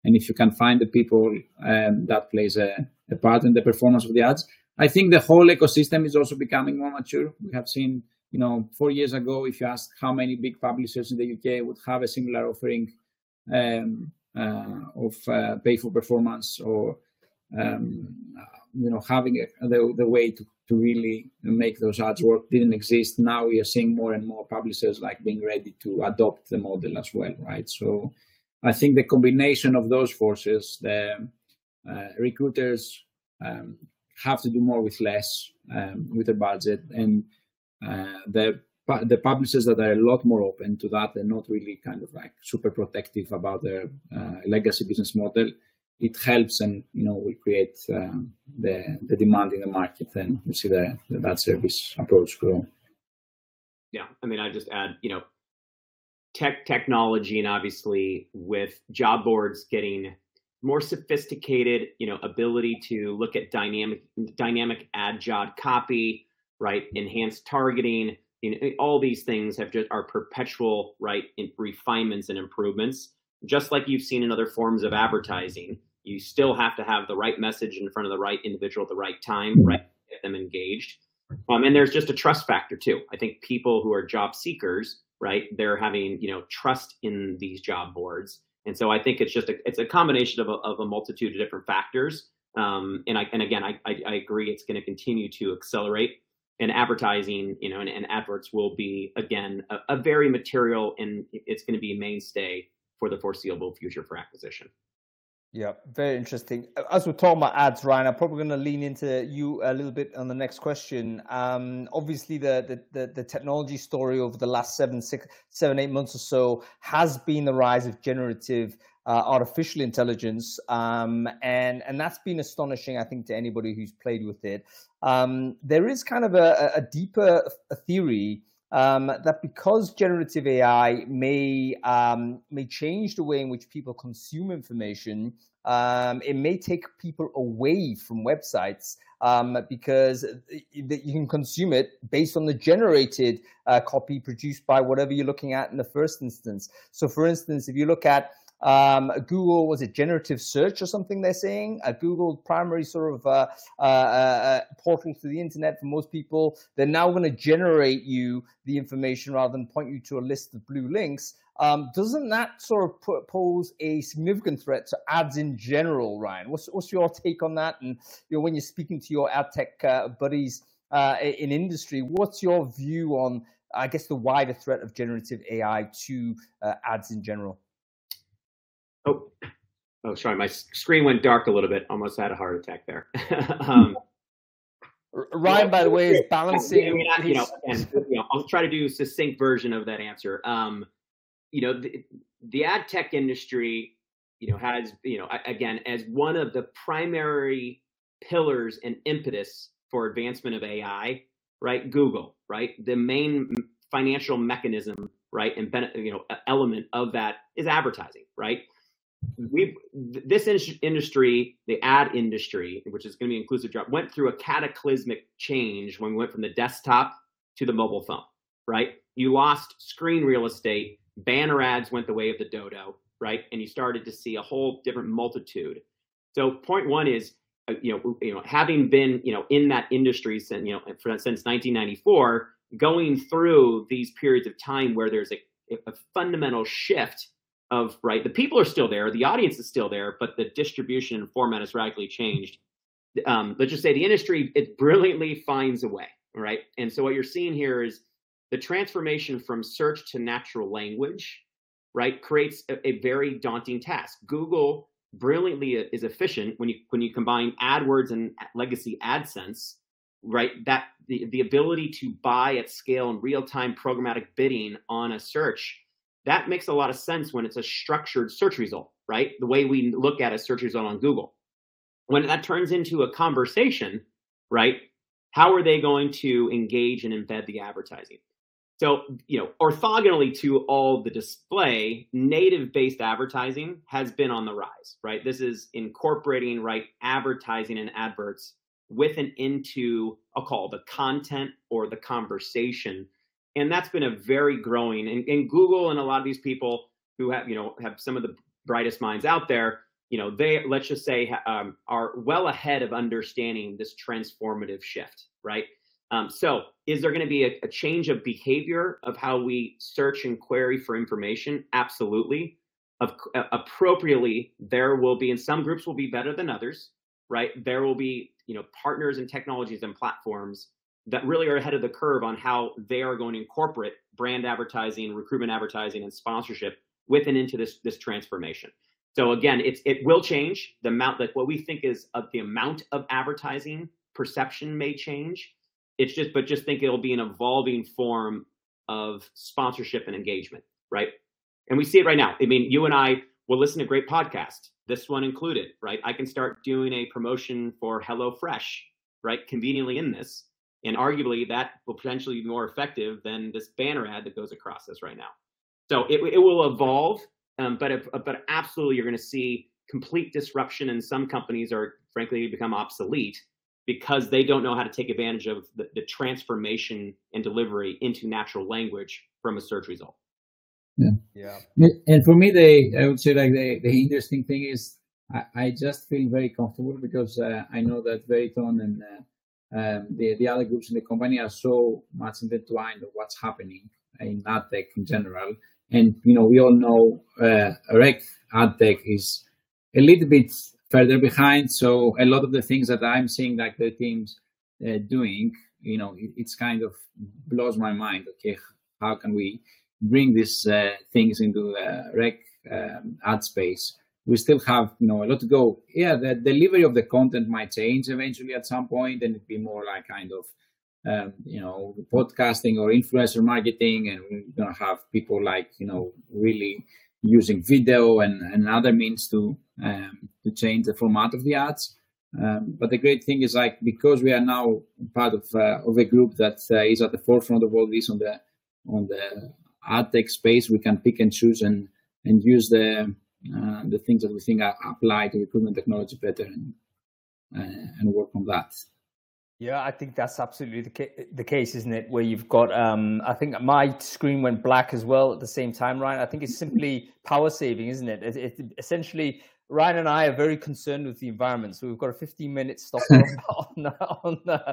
and if you can find the people, um, that plays a, a part in the performance of the ads. I think the whole ecosystem is also becoming more mature. We have seen, you know, four years ago, if you ask how many big publishers in the UK would have a similar offering um, uh, of uh, pay for performance or, um, you know, having a, the, the way to, to really make those ads work didn't exist. Now we are seeing more and more publishers like being ready to adopt the model as well, right? So I think the combination of those forces, the uh, recruiters um, have to do more with less um, with a budget, and uh, the the publishers that are a lot more open to that and not really kind of like super protective about their uh, legacy business model, it helps and you know will create um, the the demand in the market, and we see the, the that service approach grow. Yeah, I mean, I just add, you know, tech technology and obviously with job boards getting more sophisticated, you know, ability to look at dynamic dynamic ad job copy, right? Enhanced targeting, you know, all these things have just are perpetual, right, in refinements and improvements. Just like you've seen in other forms of advertising, you still have to have the right message in front of the right individual at the right time, right? Get them engaged. Um, and there's just a trust factor too. I think people who are job seekers, right, they're having you know trust in these job boards and so I think it's just a, it's a combination of a, of a multitude of different factors. Um, and I, and again, I, I, I agree it's going to continue to accelerate and advertising, you know, and, and adverts will be again, a, a very material and it's going to be a mainstay for the foreseeable future for acquisition. Yeah, very interesting. As we're talking about ads, Ryan, I'm probably going to lean into you a little bit on the next question. Um, obviously, the, the, the the technology story over the last seven, six, seven, eight months or so has been the rise of generative uh, artificial intelligence, um, and and that's been astonishing, I think, to anybody who's played with it. Um, there is kind of a, a deeper a theory um, that because generative AI may um, may change the way in which people consume information, um, it may take people away from websites um, because you can consume it based on the generated uh, copy produced by whatever you're looking at in the first instance. So, for instance, if you look at um, Google was it generative search or something they're saying? A Google primary sort of uh, uh, uh, portal to the internet for most people. They're now going to generate you the information rather than point you to a list of blue links. Um, doesn't that sort of put, pose a significant threat to ads in general, Ryan? What's, what's your take on that? And you know, when you're speaking to your ad tech uh, buddies uh, in industry, what's your view on, I guess, the wider threat of generative AI to uh, ads in general? Oh, oh, sorry, my screen went dark a little bit. Almost had a heart attack there. *laughs* um, Ryan, by the way, is balancing. I mean, I, you know, and, you know, I'll try to do a succinct version of that answer. Um, you know, the, the ad tech industry, you know, has you know again as one of the primary pillars and impetus for advancement of AI, right? Google, right? The main financial mechanism, right, and you know element of that is advertising, right? We this industry, the ad industry, which is going to be inclusive job, went through a cataclysmic change when we went from the desktop to the mobile phone. Right, you lost screen real estate. Banner ads went the way of the dodo. Right, and you started to see a whole different multitude. So point one is, uh, you know, you know, having been you know in that industry since you know since 1994, going through these periods of time where there's a, a fundamental shift of right the people are still there the audience is still there but the distribution and format has radically changed. Um, let's just say the industry it brilliantly finds a way right? And so what you're seeing here is the transformation from search to natural language right creates a, a very daunting task. Google brilliantly is efficient when you when you combine adwords and legacy adsense right? That the, the ability to buy at scale and real-time programmatic bidding on a search that makes a lot of sense when it's a structured search result, right? The way we look at a search result on Google. When that turns into a conversation, right? How are they going to engage and embed the advertising? So, you know, orthogonally to all the display, native based advertising has been on the rise, right? This is incorporating, right, advertising and adverts with and into, I'll call the content or the conversation and that's been a very growing and, and google and a lot of these people who have you know have some of the brightest minds out there you know, they let's just say um, are well ahead of understanding this transformative shift, right? Um, so, is there going to be a, a, change of behavior of how we search and query for information? Absolutely. Of, uh, appropriately, there will be, and some groups will be better than others, right? There will be, you know, partners and technologies and platforms that really are ahead of the curve on how they are going to incorporate brand advertising, recruitment advertising, and sponsorship with and into this this transformation. So again, it's it will change the amount that what we think is of the amount of advertising perception may change. It's just but just think it'll be an evolving form of sponsorship and engagement, right? And we see it right now. I mean, you and I will listen to great podcasts, this one included, right? I can start doing a promotion for HelloFresh, right? Conveniently in this. And arguably that will potentially be more effective than this banner ad that goes across us right now. So it, it will evolve, um, but if, but absolutely you're going to see complete disruption, and some companies are frankly become obsolete because they don't know how to take advantage of the, the transformation and delivery into natural language from a search result. Yeah. yeah. And for me, the I would say like the, the interesting thing is I, I just feel very comfortable because uh, I know that Veritone and uh, um, the the other groups in the company are so much intertwined of what's happening in ad tech in general and, you know, we all know uh, rec ad tech is a little bit further behind. So a lot of the things that I'm seeing like the teams uh, doing, you know, it, it's kind of blows my mind. Okay, how can we bring these uh, things into the rec um, ad space? We still have, you know, a lot to go. Yeah, the delivery of the content might change eventually at some point, and it'd be more like kind of um, you know, podcasting or influencer marketing, and we're gonna have people like you know really using video and, and other means to um, to change the format of the ads. Um, but the great thing is like because we are now part of uh, of a group that uh, is at the forefront of all this on the on the ad tech space, we can pick and choose and and use the uh, the things that we think apply to recruitment technology better and uh, and work on that. Yeah, I think that's absolutely the, ca- the case, isn't it? Where you've got, um, I think my screen went black as well at the same time, Ryan. I think it's simply power saving, isn't it? It, it essentially Ryan and I are very concerned with the environment, so we've got a 15 minute stop *laughs* on on, uh,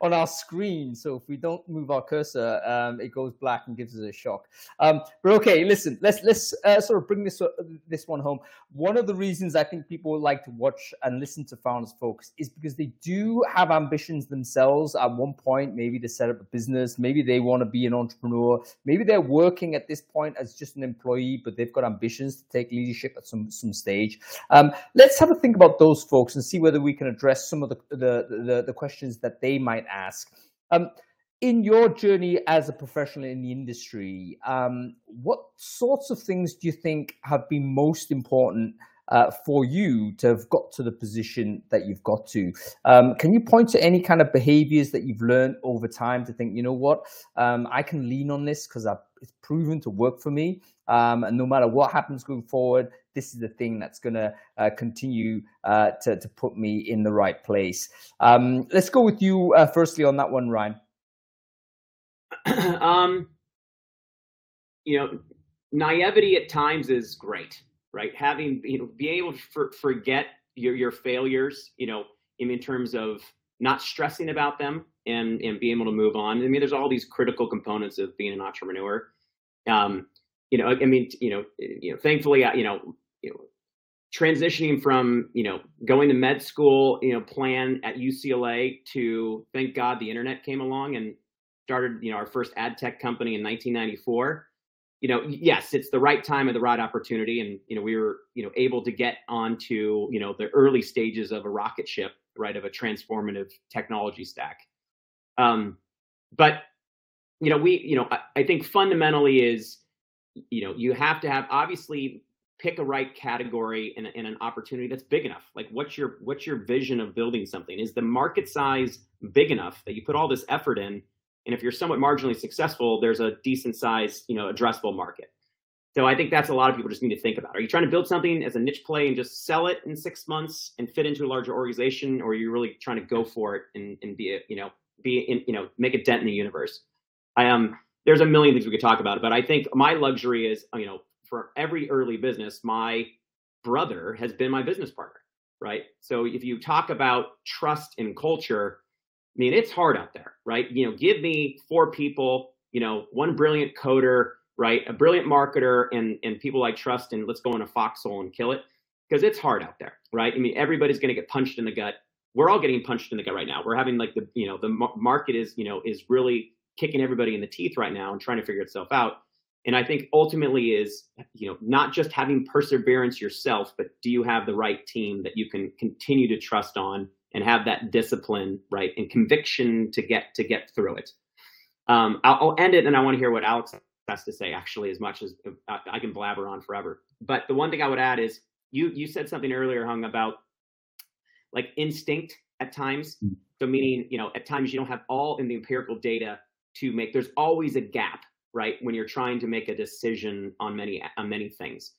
on our screen. So if we don't move our cursor, um, it goes black and gives us a shock. Um, but okay, listen, let's let's uh, sort of bring this uh, this one home. One of the reasons I think people like to watch and listen to Founders Focus is because they do have ambitions themselves. At one point, maybe to set up a business, maybe they want to be an entrepreneur, maybe they're working at this point as just an employee, but they've got ambitions to take leadership at some some stage. Um, let's have a think about those folks and see whether we can address some of the the, the, the questions that they might ask. Um, in your journey as a professional in the industry, um, what sorts of things do you think have been most important uh, for you to have got to the position that you've got to. Um, can you point to any kind of behaviors that you've learned over time to think, you know what, um, I can lean on this because it's proven to work for me. Um, and no matter what happens going forward, this is the thing that's going to uh, continue uh, to, to put me in the right place. Um, let's go with you uh, firstly on that one, Ryan. *clears throat* um, you know, naivety at times is great, right? Having you know, being able to for, forget your your failures, you know, in, in terms of not stressing about them and and being able to move on. I mean, there's all these critical components of being an entrepreneur. Um, you know, I mean, you know, you know, thankfully, you know, you know, transitioning from you know going to med school, you know, plan at UCLA to thank God the internet came along and started you know our first ad tech company in 1994. You know, yes, it's the right time and the right opportunity, and you know we were you know able to get onto you know the early stages of a rocket ship, right, of a transformative technology stack. Um, but you know we you know I, I think fundamentally is you know you have to have obviously pick a right category and, and, an opportunity that's big enough like what's your what's your vision of building something is the market size big enough that you put all this effort in and if you're somewhat marginally successful there's a decent size you know addressable market. So i think that's a lot of people just need to think about. Are you trying to build something as a niche play and just sell it in six months and fit into a larger organization or are you really trying to go for it and, and be a you know be in you know make a dent in the universe? I am um, there's a million things we could talk about, but I think my luxury is, you know, for every early business, my brother has been my business partner, right? So if you talk about trust and culture, I mean, it's hard out there, right? You know, give me four people, you know, one brilliant coder, right? A brilliant marketer and and people I trust, and let's go in a foxhole and kill it because it's hard out there, right? I mean, everybody's going to get punched in the gut. We're all getting punched in the gut right now. We're having like the you know the market is you know is really kicking everybody in the teeth right now and trying to figure itself out. And I think ultimately is you know not just having perseverance yourself, but do you have the right team that you can continue to trust on and have that discipline, right, and conviction to get to get through it. Um, I'll, I'll end it, and I want to hear what Alex has to say. Actually, as much as I, I can blabber on forever. But the one thing I would add is you you said something earlier, Hung, about like instinct at times. Mm. So meaning, you know, at times you don't have all in the empirical data to make. There's always a gap, right, when you're trying to make a decision on many on many things.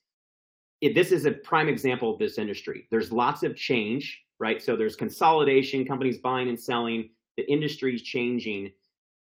It, this is a prime example of this industry. There's lots of change, right? So there's consolidation, companies buying and selling, the industry's changing.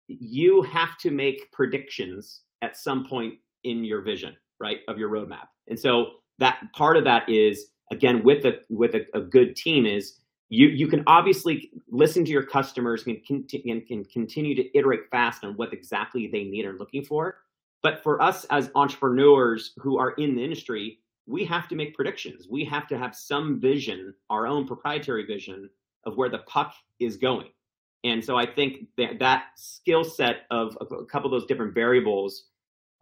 You have to make predictions at some point in your vision, right, of your roadmap. And so that part of that is again with a with a, a good team is you you can obviously listen to your customers and, and, and continue to iterate fast on what exactly they need or looking for. But for us as entrepreneurs who are in the industry, we have to make predictions. We have to have some vision, our own proprietary vision of where the puck is going. And so I think that that skill set of, a couple of those different variables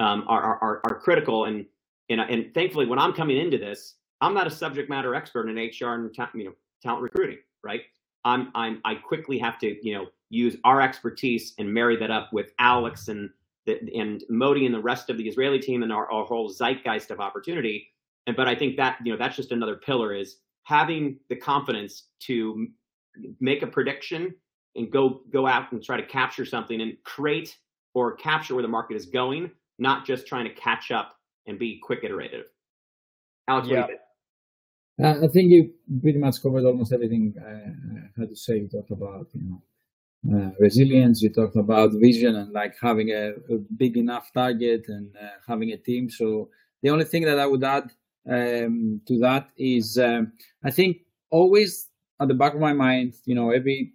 um, are, are, are critical. And and, and thankfully, when I'm coming into this, I'm not a subject matter expert in HR and ta- you know talent recruiting, right? I'm I'm I quickly have to you know use our expertise and marry that up with Alex and the, and Modi and the rest of the Israeli team and our, our whole zeitgeist of opportunity. And but I think that you know that's just another pillar is having the confidence to make a prediction and go go out and try to capture something and create or capture where the market is going, not just trying to catch up and be quick iterative. Alex, yeah. Uh, I think you pretty much covered almost everything I had to say. You talked about, you know, uh, resilience. You talked about vision and like having a, a big enough target and uh, having a team. So the only thing that I would add um, to that is, um, I think always at the back of my mind, you know, every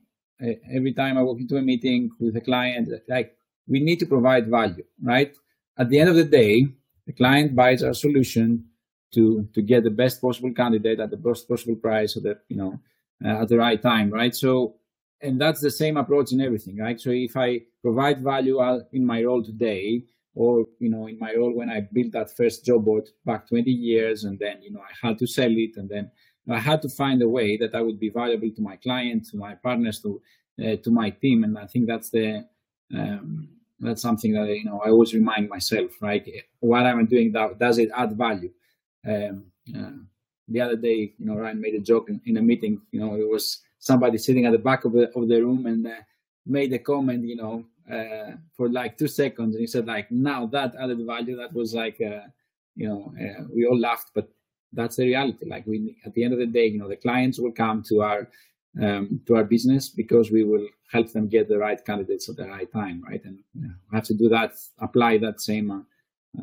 every time I walk into a meeting with a client, like we need to provide value, right? At the end of the day, the client buys our solution to to get the best possible candidate at the best possible price at the you know uh, at the right time, right? So, and that's the same approach in everything, right? So if I provide value in my role today, or you know in my role when I built that first job board back 20 years, and then you know I had to sell it, and then I had to find a way that I would be valuable to my client, to my partners, to uh, to my team, and I think that's the um, that's something that you know I always remind myself, right? What I'm doing, that does it add value? Um, uh, the other day, you know, Ryan made a joke in, in, a meeting. You know, it was somebody sitting at the back of the of the room and uh, made a comment. You know, uh, for like two seconds, and he said, like, now that added value. That was like, uh, you know, uh, we all laughed, but that's the reality. Like, we at the end of the day, you know, the clients will come to our um, to our business because we will help them get the right candidates at the right time, right? And you know, have to do that, apply that same uh,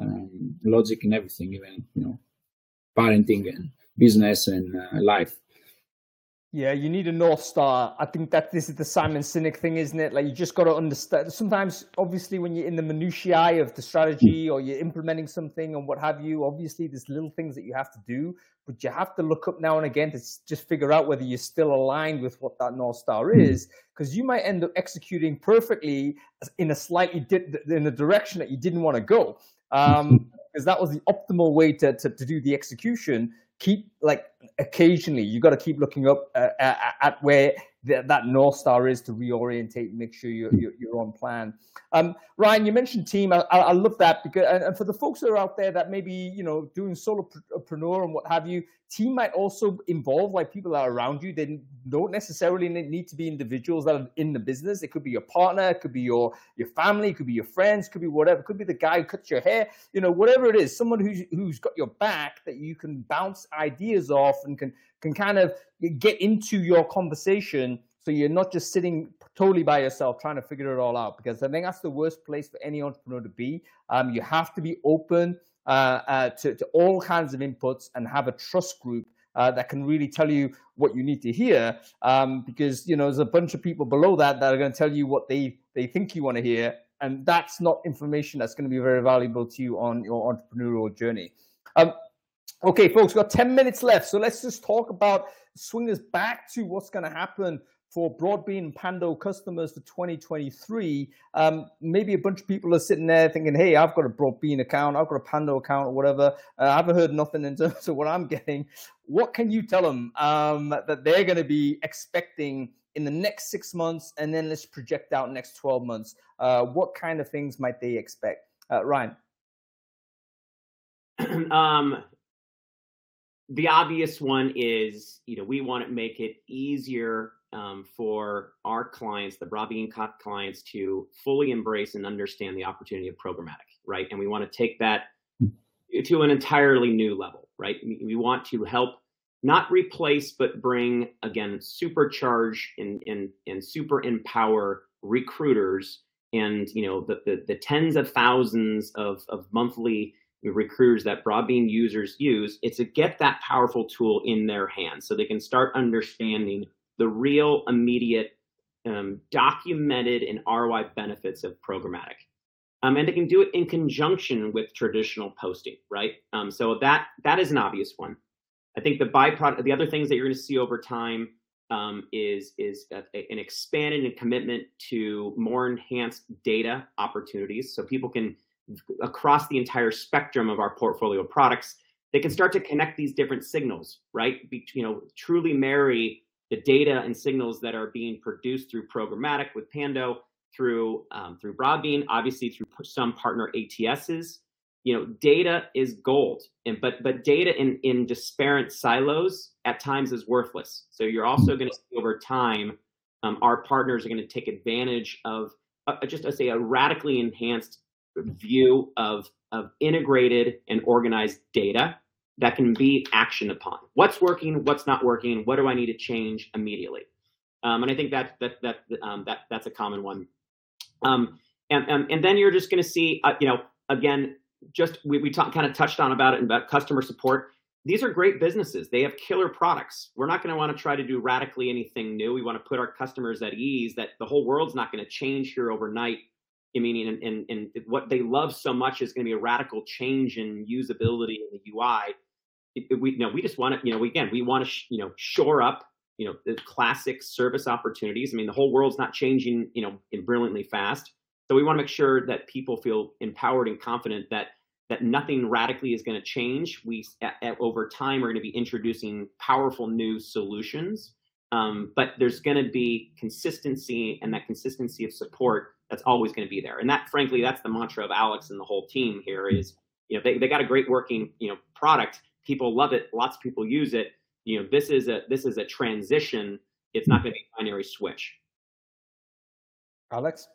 um, logic in everything, even you know, parenting and business and uh, life. Yeah, you need a north star. I think that this is the Simon Sinek thing, isn't it? Like you just got to understand. Sometimes, obviously, when you're in the minutiae of the strategy or you're implementing something and what have you, obviously there's little things that you have to do, but you have to look up now and again to just figure out whether you're still aligned with what that north star hmm. is, because you might end up executing perfectly in a slightly di- in a direction that you didn't want to go, because um, that was the optimal way to, to to do the execution keep like occasionally you got to keep looking up uh, at, where th- that north star is to reorientate and make sure you're, you're, you're on plan. Um, ryan you mentioned team. I, I, love that because and for the folks that are out there that maybe you know doing solopreneur and what have you team might also involve like people that are around you. They don't necessarily need to be individuals that are in the business. It could be your partner it could be your your family it could be your friends it could be whatever it could be the guy who cuts your hair you know whatever it is someone who's who's got your back that you can bounce ideas off and can can kind of get into your conversation so you're not just sitting totally by yourself trying to figure it all out because I think that's the worst place for any entrepreneur to be. Um, you have to be open. uh, uh, to, to all kinds of inputs and have a trust group uh, that can really tell you what you need to hear um, because you know there's a bunch of people below that that are going to tell you what they they think you want to hear and that's not information that's going to be very valuable to you on your entrepreneurial journey um, okay folks we've got 10 minutes left so let's just talk about swing us back to what's going to happen for Broadbean Pando customers for 2023. Um, maybe a bunch of people are sitting there thinking, hey, I've got a Broadbean account, I've got a Pando account or whatever. Uh, I haven't heard nothing in terms of what I'm getting. What can you tell them um, that they're going to be expecting in the next six months? And then let's project out next 12 months. Uh, what kind of things might they expect? Uh, Ryan. *clears throat* um, the obvious one is, you know, we want to make it easier um, for our clients, the Broadbean clients, to fully embrace and understand the opportunity of programmatic, right? And we want to take that to an entirely new level, right? We want to help not replace, but bring again, supercharge and and and super empower recruiters and you know the the, the tens of thousands of of monthly recruiters that Broadbean users use. It's to get that powerful tool in their hands so they can start understanding the real immediate um, documented and ROI benefits of programmatic. Um, and they can do it in conjunction with traditional posting, right? Um, so that that is an obvious one. I think the byproduct, the other things that you're going to see over time um, is is a, an expanded commitment to more enhanced data opportunities, so people can across the entire spectrum of our portfolio products, they can start to connect these different signals, right? Be, you know, truly marry the data and signals that are being produced through programmatic with Pando, through um, through Broadbean, obviously through some partner ATSs. You know, data is gold, and but but data in in disparate silos at times is worthless. So you're also going to see over time, um, our partners are going to take advantage of uh, just I say a radically enhanced view of of integrated and organized data that can be actioned upon. What's working? What's not working? What do I need to change immediately? Um, and I think that that that um, that that's a common one. Um, and, and and then you're just going to see, uh, you know, again, just we we talk, kind of touched on about it about customer support. These are great businesses. They have killer products. We're not going to want to try to do radically anything new. We want to put our customers at ease that the whole world's not going to change here overnight. I mean, and, and, and what they love so much is going to be a radical change in usability in the UI we you know we just want to you know again we want to sh- you know shore up you know the classic service opportunities. I mean the whole world's not changing you know in brilliantly fast, so we want to make sure that people feel empowered and confident that that nothing radically is going to change. We at, at, over time are going to be introducing powerful new solutions, um, but there's going to be consistency and that consistency of support that's always going to be there. And that frankly that's the mantra of Alex and the whole team here is you know they, they got a great working you know product. People love it. Lots of people use it. You know this is a this is a transition. It's not going to be a binary switch. Alex?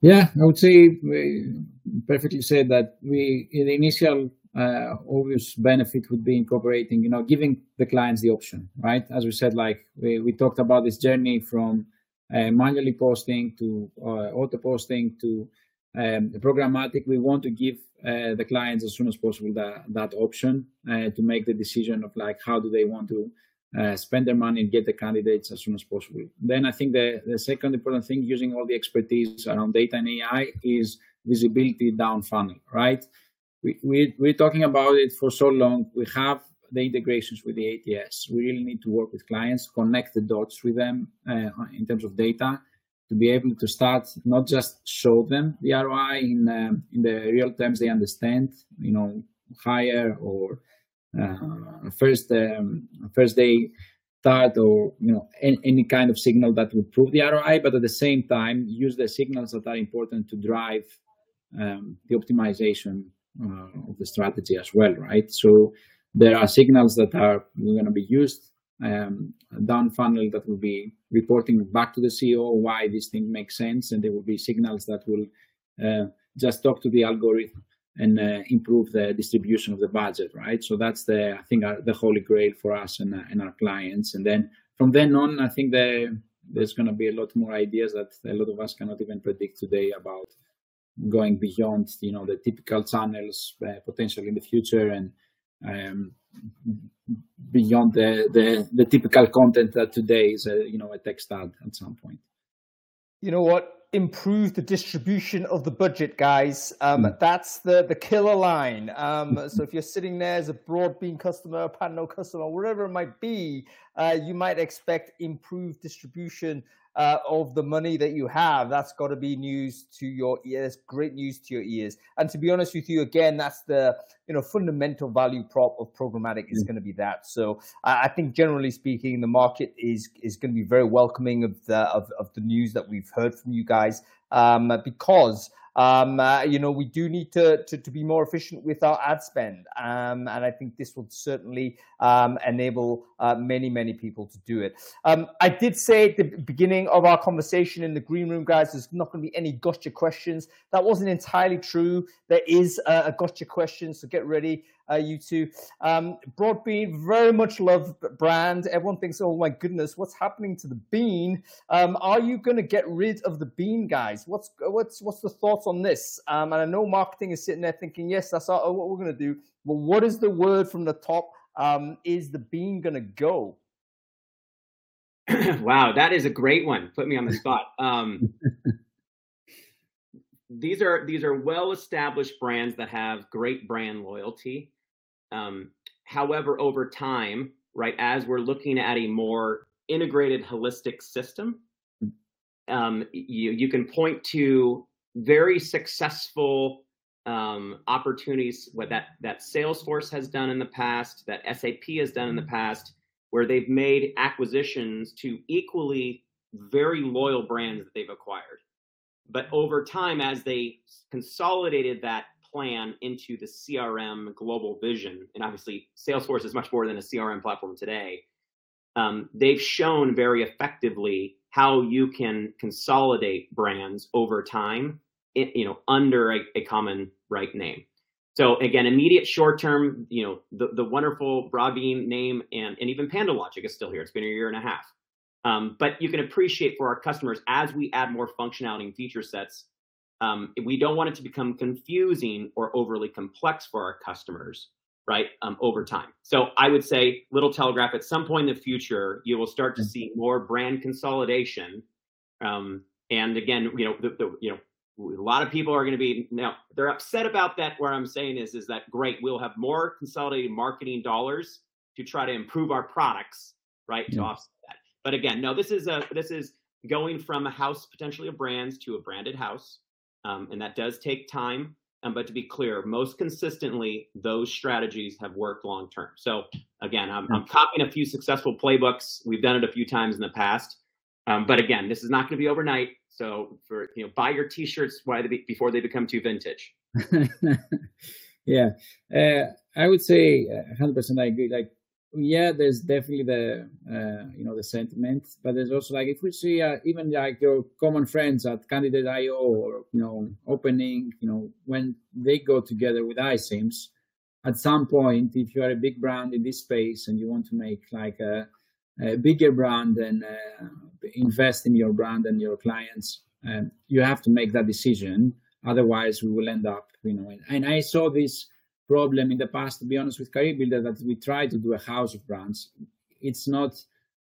Yeah i would say we perfectly said that we in the initial uh, obvious benefit would be incorporating you know giving the clients the option right as we said like we, we talked about this journey from uh, manually posting to uh, auto posting to um, programmatic we want to give uh, the clients as soon as possible that, that option uh, to make the decision of like how do they want to uh, spend their money and get the candidates as soon as possible. Then I think the, the second important thing using all the expertise around data and AI is visibility down funnel, right? We, we, we're talking about it for so long. We have the integrations with the ATS. We really need to work with clients, connect the dots with them uh, in terms of data to be able to start not just show them the ROI in um, in the real terms they understand, you know, hire or uh, first um, first day start or you know any, any, kind of signal that would prove the ROI, but at the same time use the signals that are important to drive um, the optimization of the strategy as well, right? So there are signals that are going to be used um, down funnel that will be reporting back to the CEO why this thing makes sense, and there will be signals that will uh, just talk to the algorithm and uh, improve the distribution of the budget, right? So that's the I think uh, the holy grail for us and, uh, and our clients. And then from then on, I think the, there's going to be a lot more ideas that a lot of us cannot even predict today about going beyond you know the typical channels uh, potentially in the future and um, beyond the, the the typical content that today is a you know a text ad at some point. You know what? improve the distribution of the budget, guys. Um, mm. That's the, the killer line. Um, *laughs* so if you're sitting there as a Broadbean customer, Pando customer, whatever it might be, uh, you might expect improved distribution uh, of the money that you have. That's got to be news to your ears. Great news to your ears. And to be honest with you, again, that's the you know fundamental value prop of programmatic is mm. going to be that. So I think generally speaking, the market is is going to be very welcoming of the of, of the news that we've heard from you guys um, because um, uh, you know, we do need to, to, to, be more efficient with our ad spend. Um, and I think this will certainly um, enable uh, many, many people to do it. Um, I did say at the beginning of our conversation in the green room, guys, there's not going to be any gotcha questions. That wasn't entirely true. There is a, a gotcha question, so get ready uh, you two. Um, Broadbean, very much loved brand. Everyone thinks, oh my goodness, what's happening to the bean? Um, are you going to get rid of the bean, guys? What's what's what's the thoughts on this? Um, and I know marketing is sitting there thinking, yes, that's all, what we're going to do. But what is the word from the top? Um, is the bean going to go? *clears throat* wow, that is a great one. Put me on the spot. *laughs* These are these are well established brands that have great brand loyalty um, however, over time, right, as we're looking at a more integrated, holistic system, um, you you can point to very successful um, opportunities what that that Salesforce has done in the past, that SAP has done in the past, where they've made acquisitions to equally very loyal brands that they've acquired. But over time, as they consolidated that plan into the CRM global vision, and obviously Salesforce is much more than a CRM platform today. Um, they've shown very effectively how you can consolidate brands over time, you know, under a, a common right name. So again, immediate short term, you know, the, the wonderful Broadbean name and, and even PandoLogic is still here. It's been a year and a half. Um, but you can appreciate for our customers as we add more functionality and feature sets, um, we don't want it to become confusing or overly complex for our customers, right? Um, over time. So I would say, little telegraph. At some point in the future, you will start to mm. see more brand consolidation. Um, and again, you know, the, the, you know, a lot of people are going to be now they're upset about that. Where I'm saying is, is that great? We'll have more consolidated marketing dollars to try to improve our products, right? Yeah. To offset. But again, no, this is a this is going from a house potentially of brands to a branded house um, and that does take time. Um, but to be clear, most consistently, those strategies have worked long term. So again, I'm, I'm, copying a few successful playbooks. We've done it a few times in the past, um, but again, this is not going to be overnight. So for you know, buy your T-shirts why they before they become too vintage. *laughs* yeah, uh, I would say 100% I agree. Like yeah, there's definitely the uh, you know the sentiment, but there's also like if we see uh, even like your common friends at candidate io or you know opening, you know when they go together with iCIMS, at some point, if you are a big brand in this space and you want to make like a, a bigger brand and uh, invest in your brand and your clients, um, you have to make that decision. Otherwise, we will end up, you know. And, and I saw this problem in the past, to be honest, with Career Builder that we try to do a house of brands. It's not,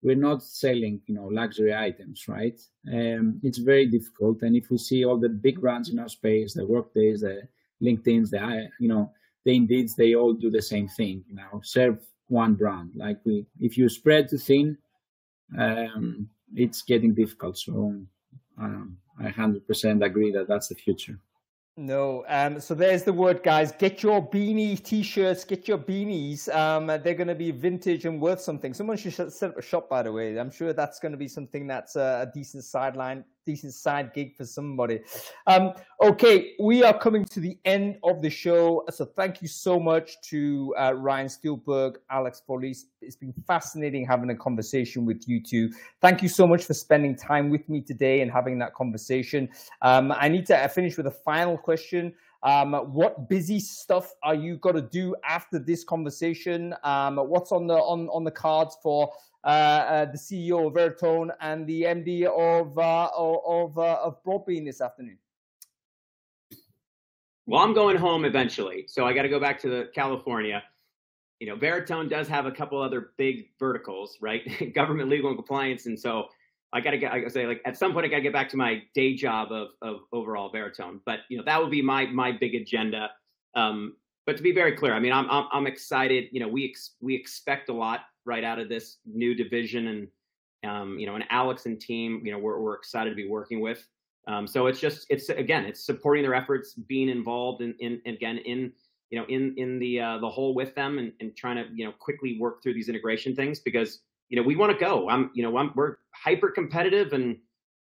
we're not selling, you know, luxury items, right? Um, it's very difficult. And if we see all the big brands in our space, the Workdays, the LinkedIn's, the, you know, the Indeeds, they all do the same thing, you know, serve one brand. Like we, if you spread too thin, um, it's getting difficult. So um, I 100% agree that that's the future. No. Um, so there's the word, guys. Get your beanie t-shirts. Get your beanies. Um, they're going to be vintage and worth something. Someone should set up a shop, by the way. I'm sure that's going to be something that's a, a decent sideline decent side gig for somebody. Um, okay, we are coming to the end of the show. So thank you so much to uh, Ryan Steelberg, Alex Fourlis. It's been fascinating having a conversation with you two. Thank you so much for spending time with me today and having that conversation. Um, I need to finish with a final question. Um, what busy stuff are you got to do after this conversation? Um, what's on the on on the cards for uh, uh, the CEO of Veritone and the MD of uh, of uh, of Broadbean this afternoon? Well, I'm going home eventually, so I got to go back to the California. You know, Veritone does have a couple other big verticals, right? *laughs* Government, legal, and compliance, and so I got to get. I say like at some point I got to get back to my day job of of overall Veritone. But you know, that would be my my big agenda. Um, but to be very clear, I mean, I'm I'm, I'm excited. You know, we ex- we expect a lot right out of this new division, and um, you know, and Alex and team, you know, we're we're excited to be working with. Um, so it's just it's again it's supporting their efforts, being involved in, in again in you know in in the uh, the whole with them and, and trying to you know quickly work through these integration things because you know we want to go. I'm you know I'm, we're hyper competitive and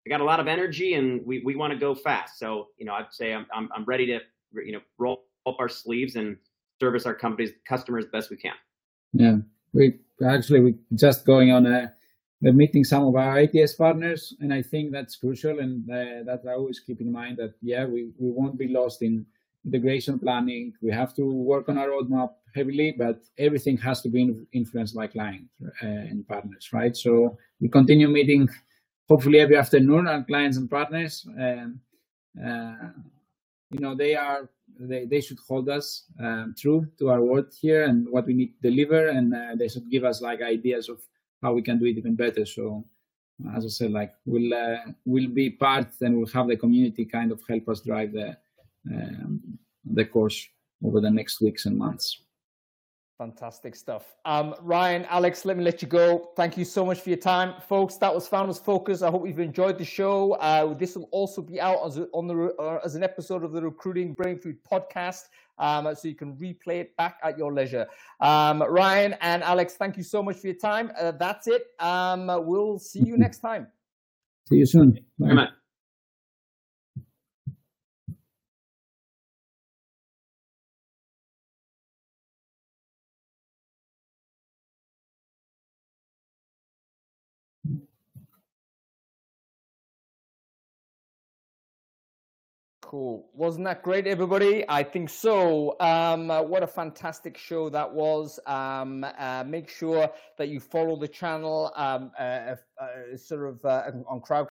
I got a lot of energy and we, we want to go fast. So you know I'd say I'm, I'm I'm ready to you know roll up our sleeves and service our companies customers best we can. Yeah, we actually we just going on a we're meeting some of our ATS partners, and I think that's crucial. And uh, that I always keep in mind that yeah, we, we won't be lost in integration planning. We have to work on our roadmap heavily, but everything has to be influenced by clients uh, and partners, right? So we continue meeting, hopefully every afternoon, our clients and partners. And uh, you know they are they, they should hold us um, true to our word here and what we need to deliver, and uh, they should give us like ideas of how we can do it even better. So as I said, like we'll uh, we'll be part and we'll have the community kind of help us drive the um, the course over the next weeks and months. Fantastic stuff. Um, Ryan, Alex, let me let you go. Thank you so much for your time, folks. That was Founders Focus. I hope you've enjoyed the show. Uh, this will also be out as, a, on the uh, as an episode of the Recruiting Brain Food podcast, um, so you can replay it back at your leisure. Um, Ryan and Alex, thank you so much for your time. Uh, that's it. Um, we'll see you next time. See you soon. Bye. Cool. Wasn't that great, everybody? I think so. Um, uh, what a fantastic show that was. Um, uh, make sure that you follow the channel um, uh, uh sort of uh, on Crowd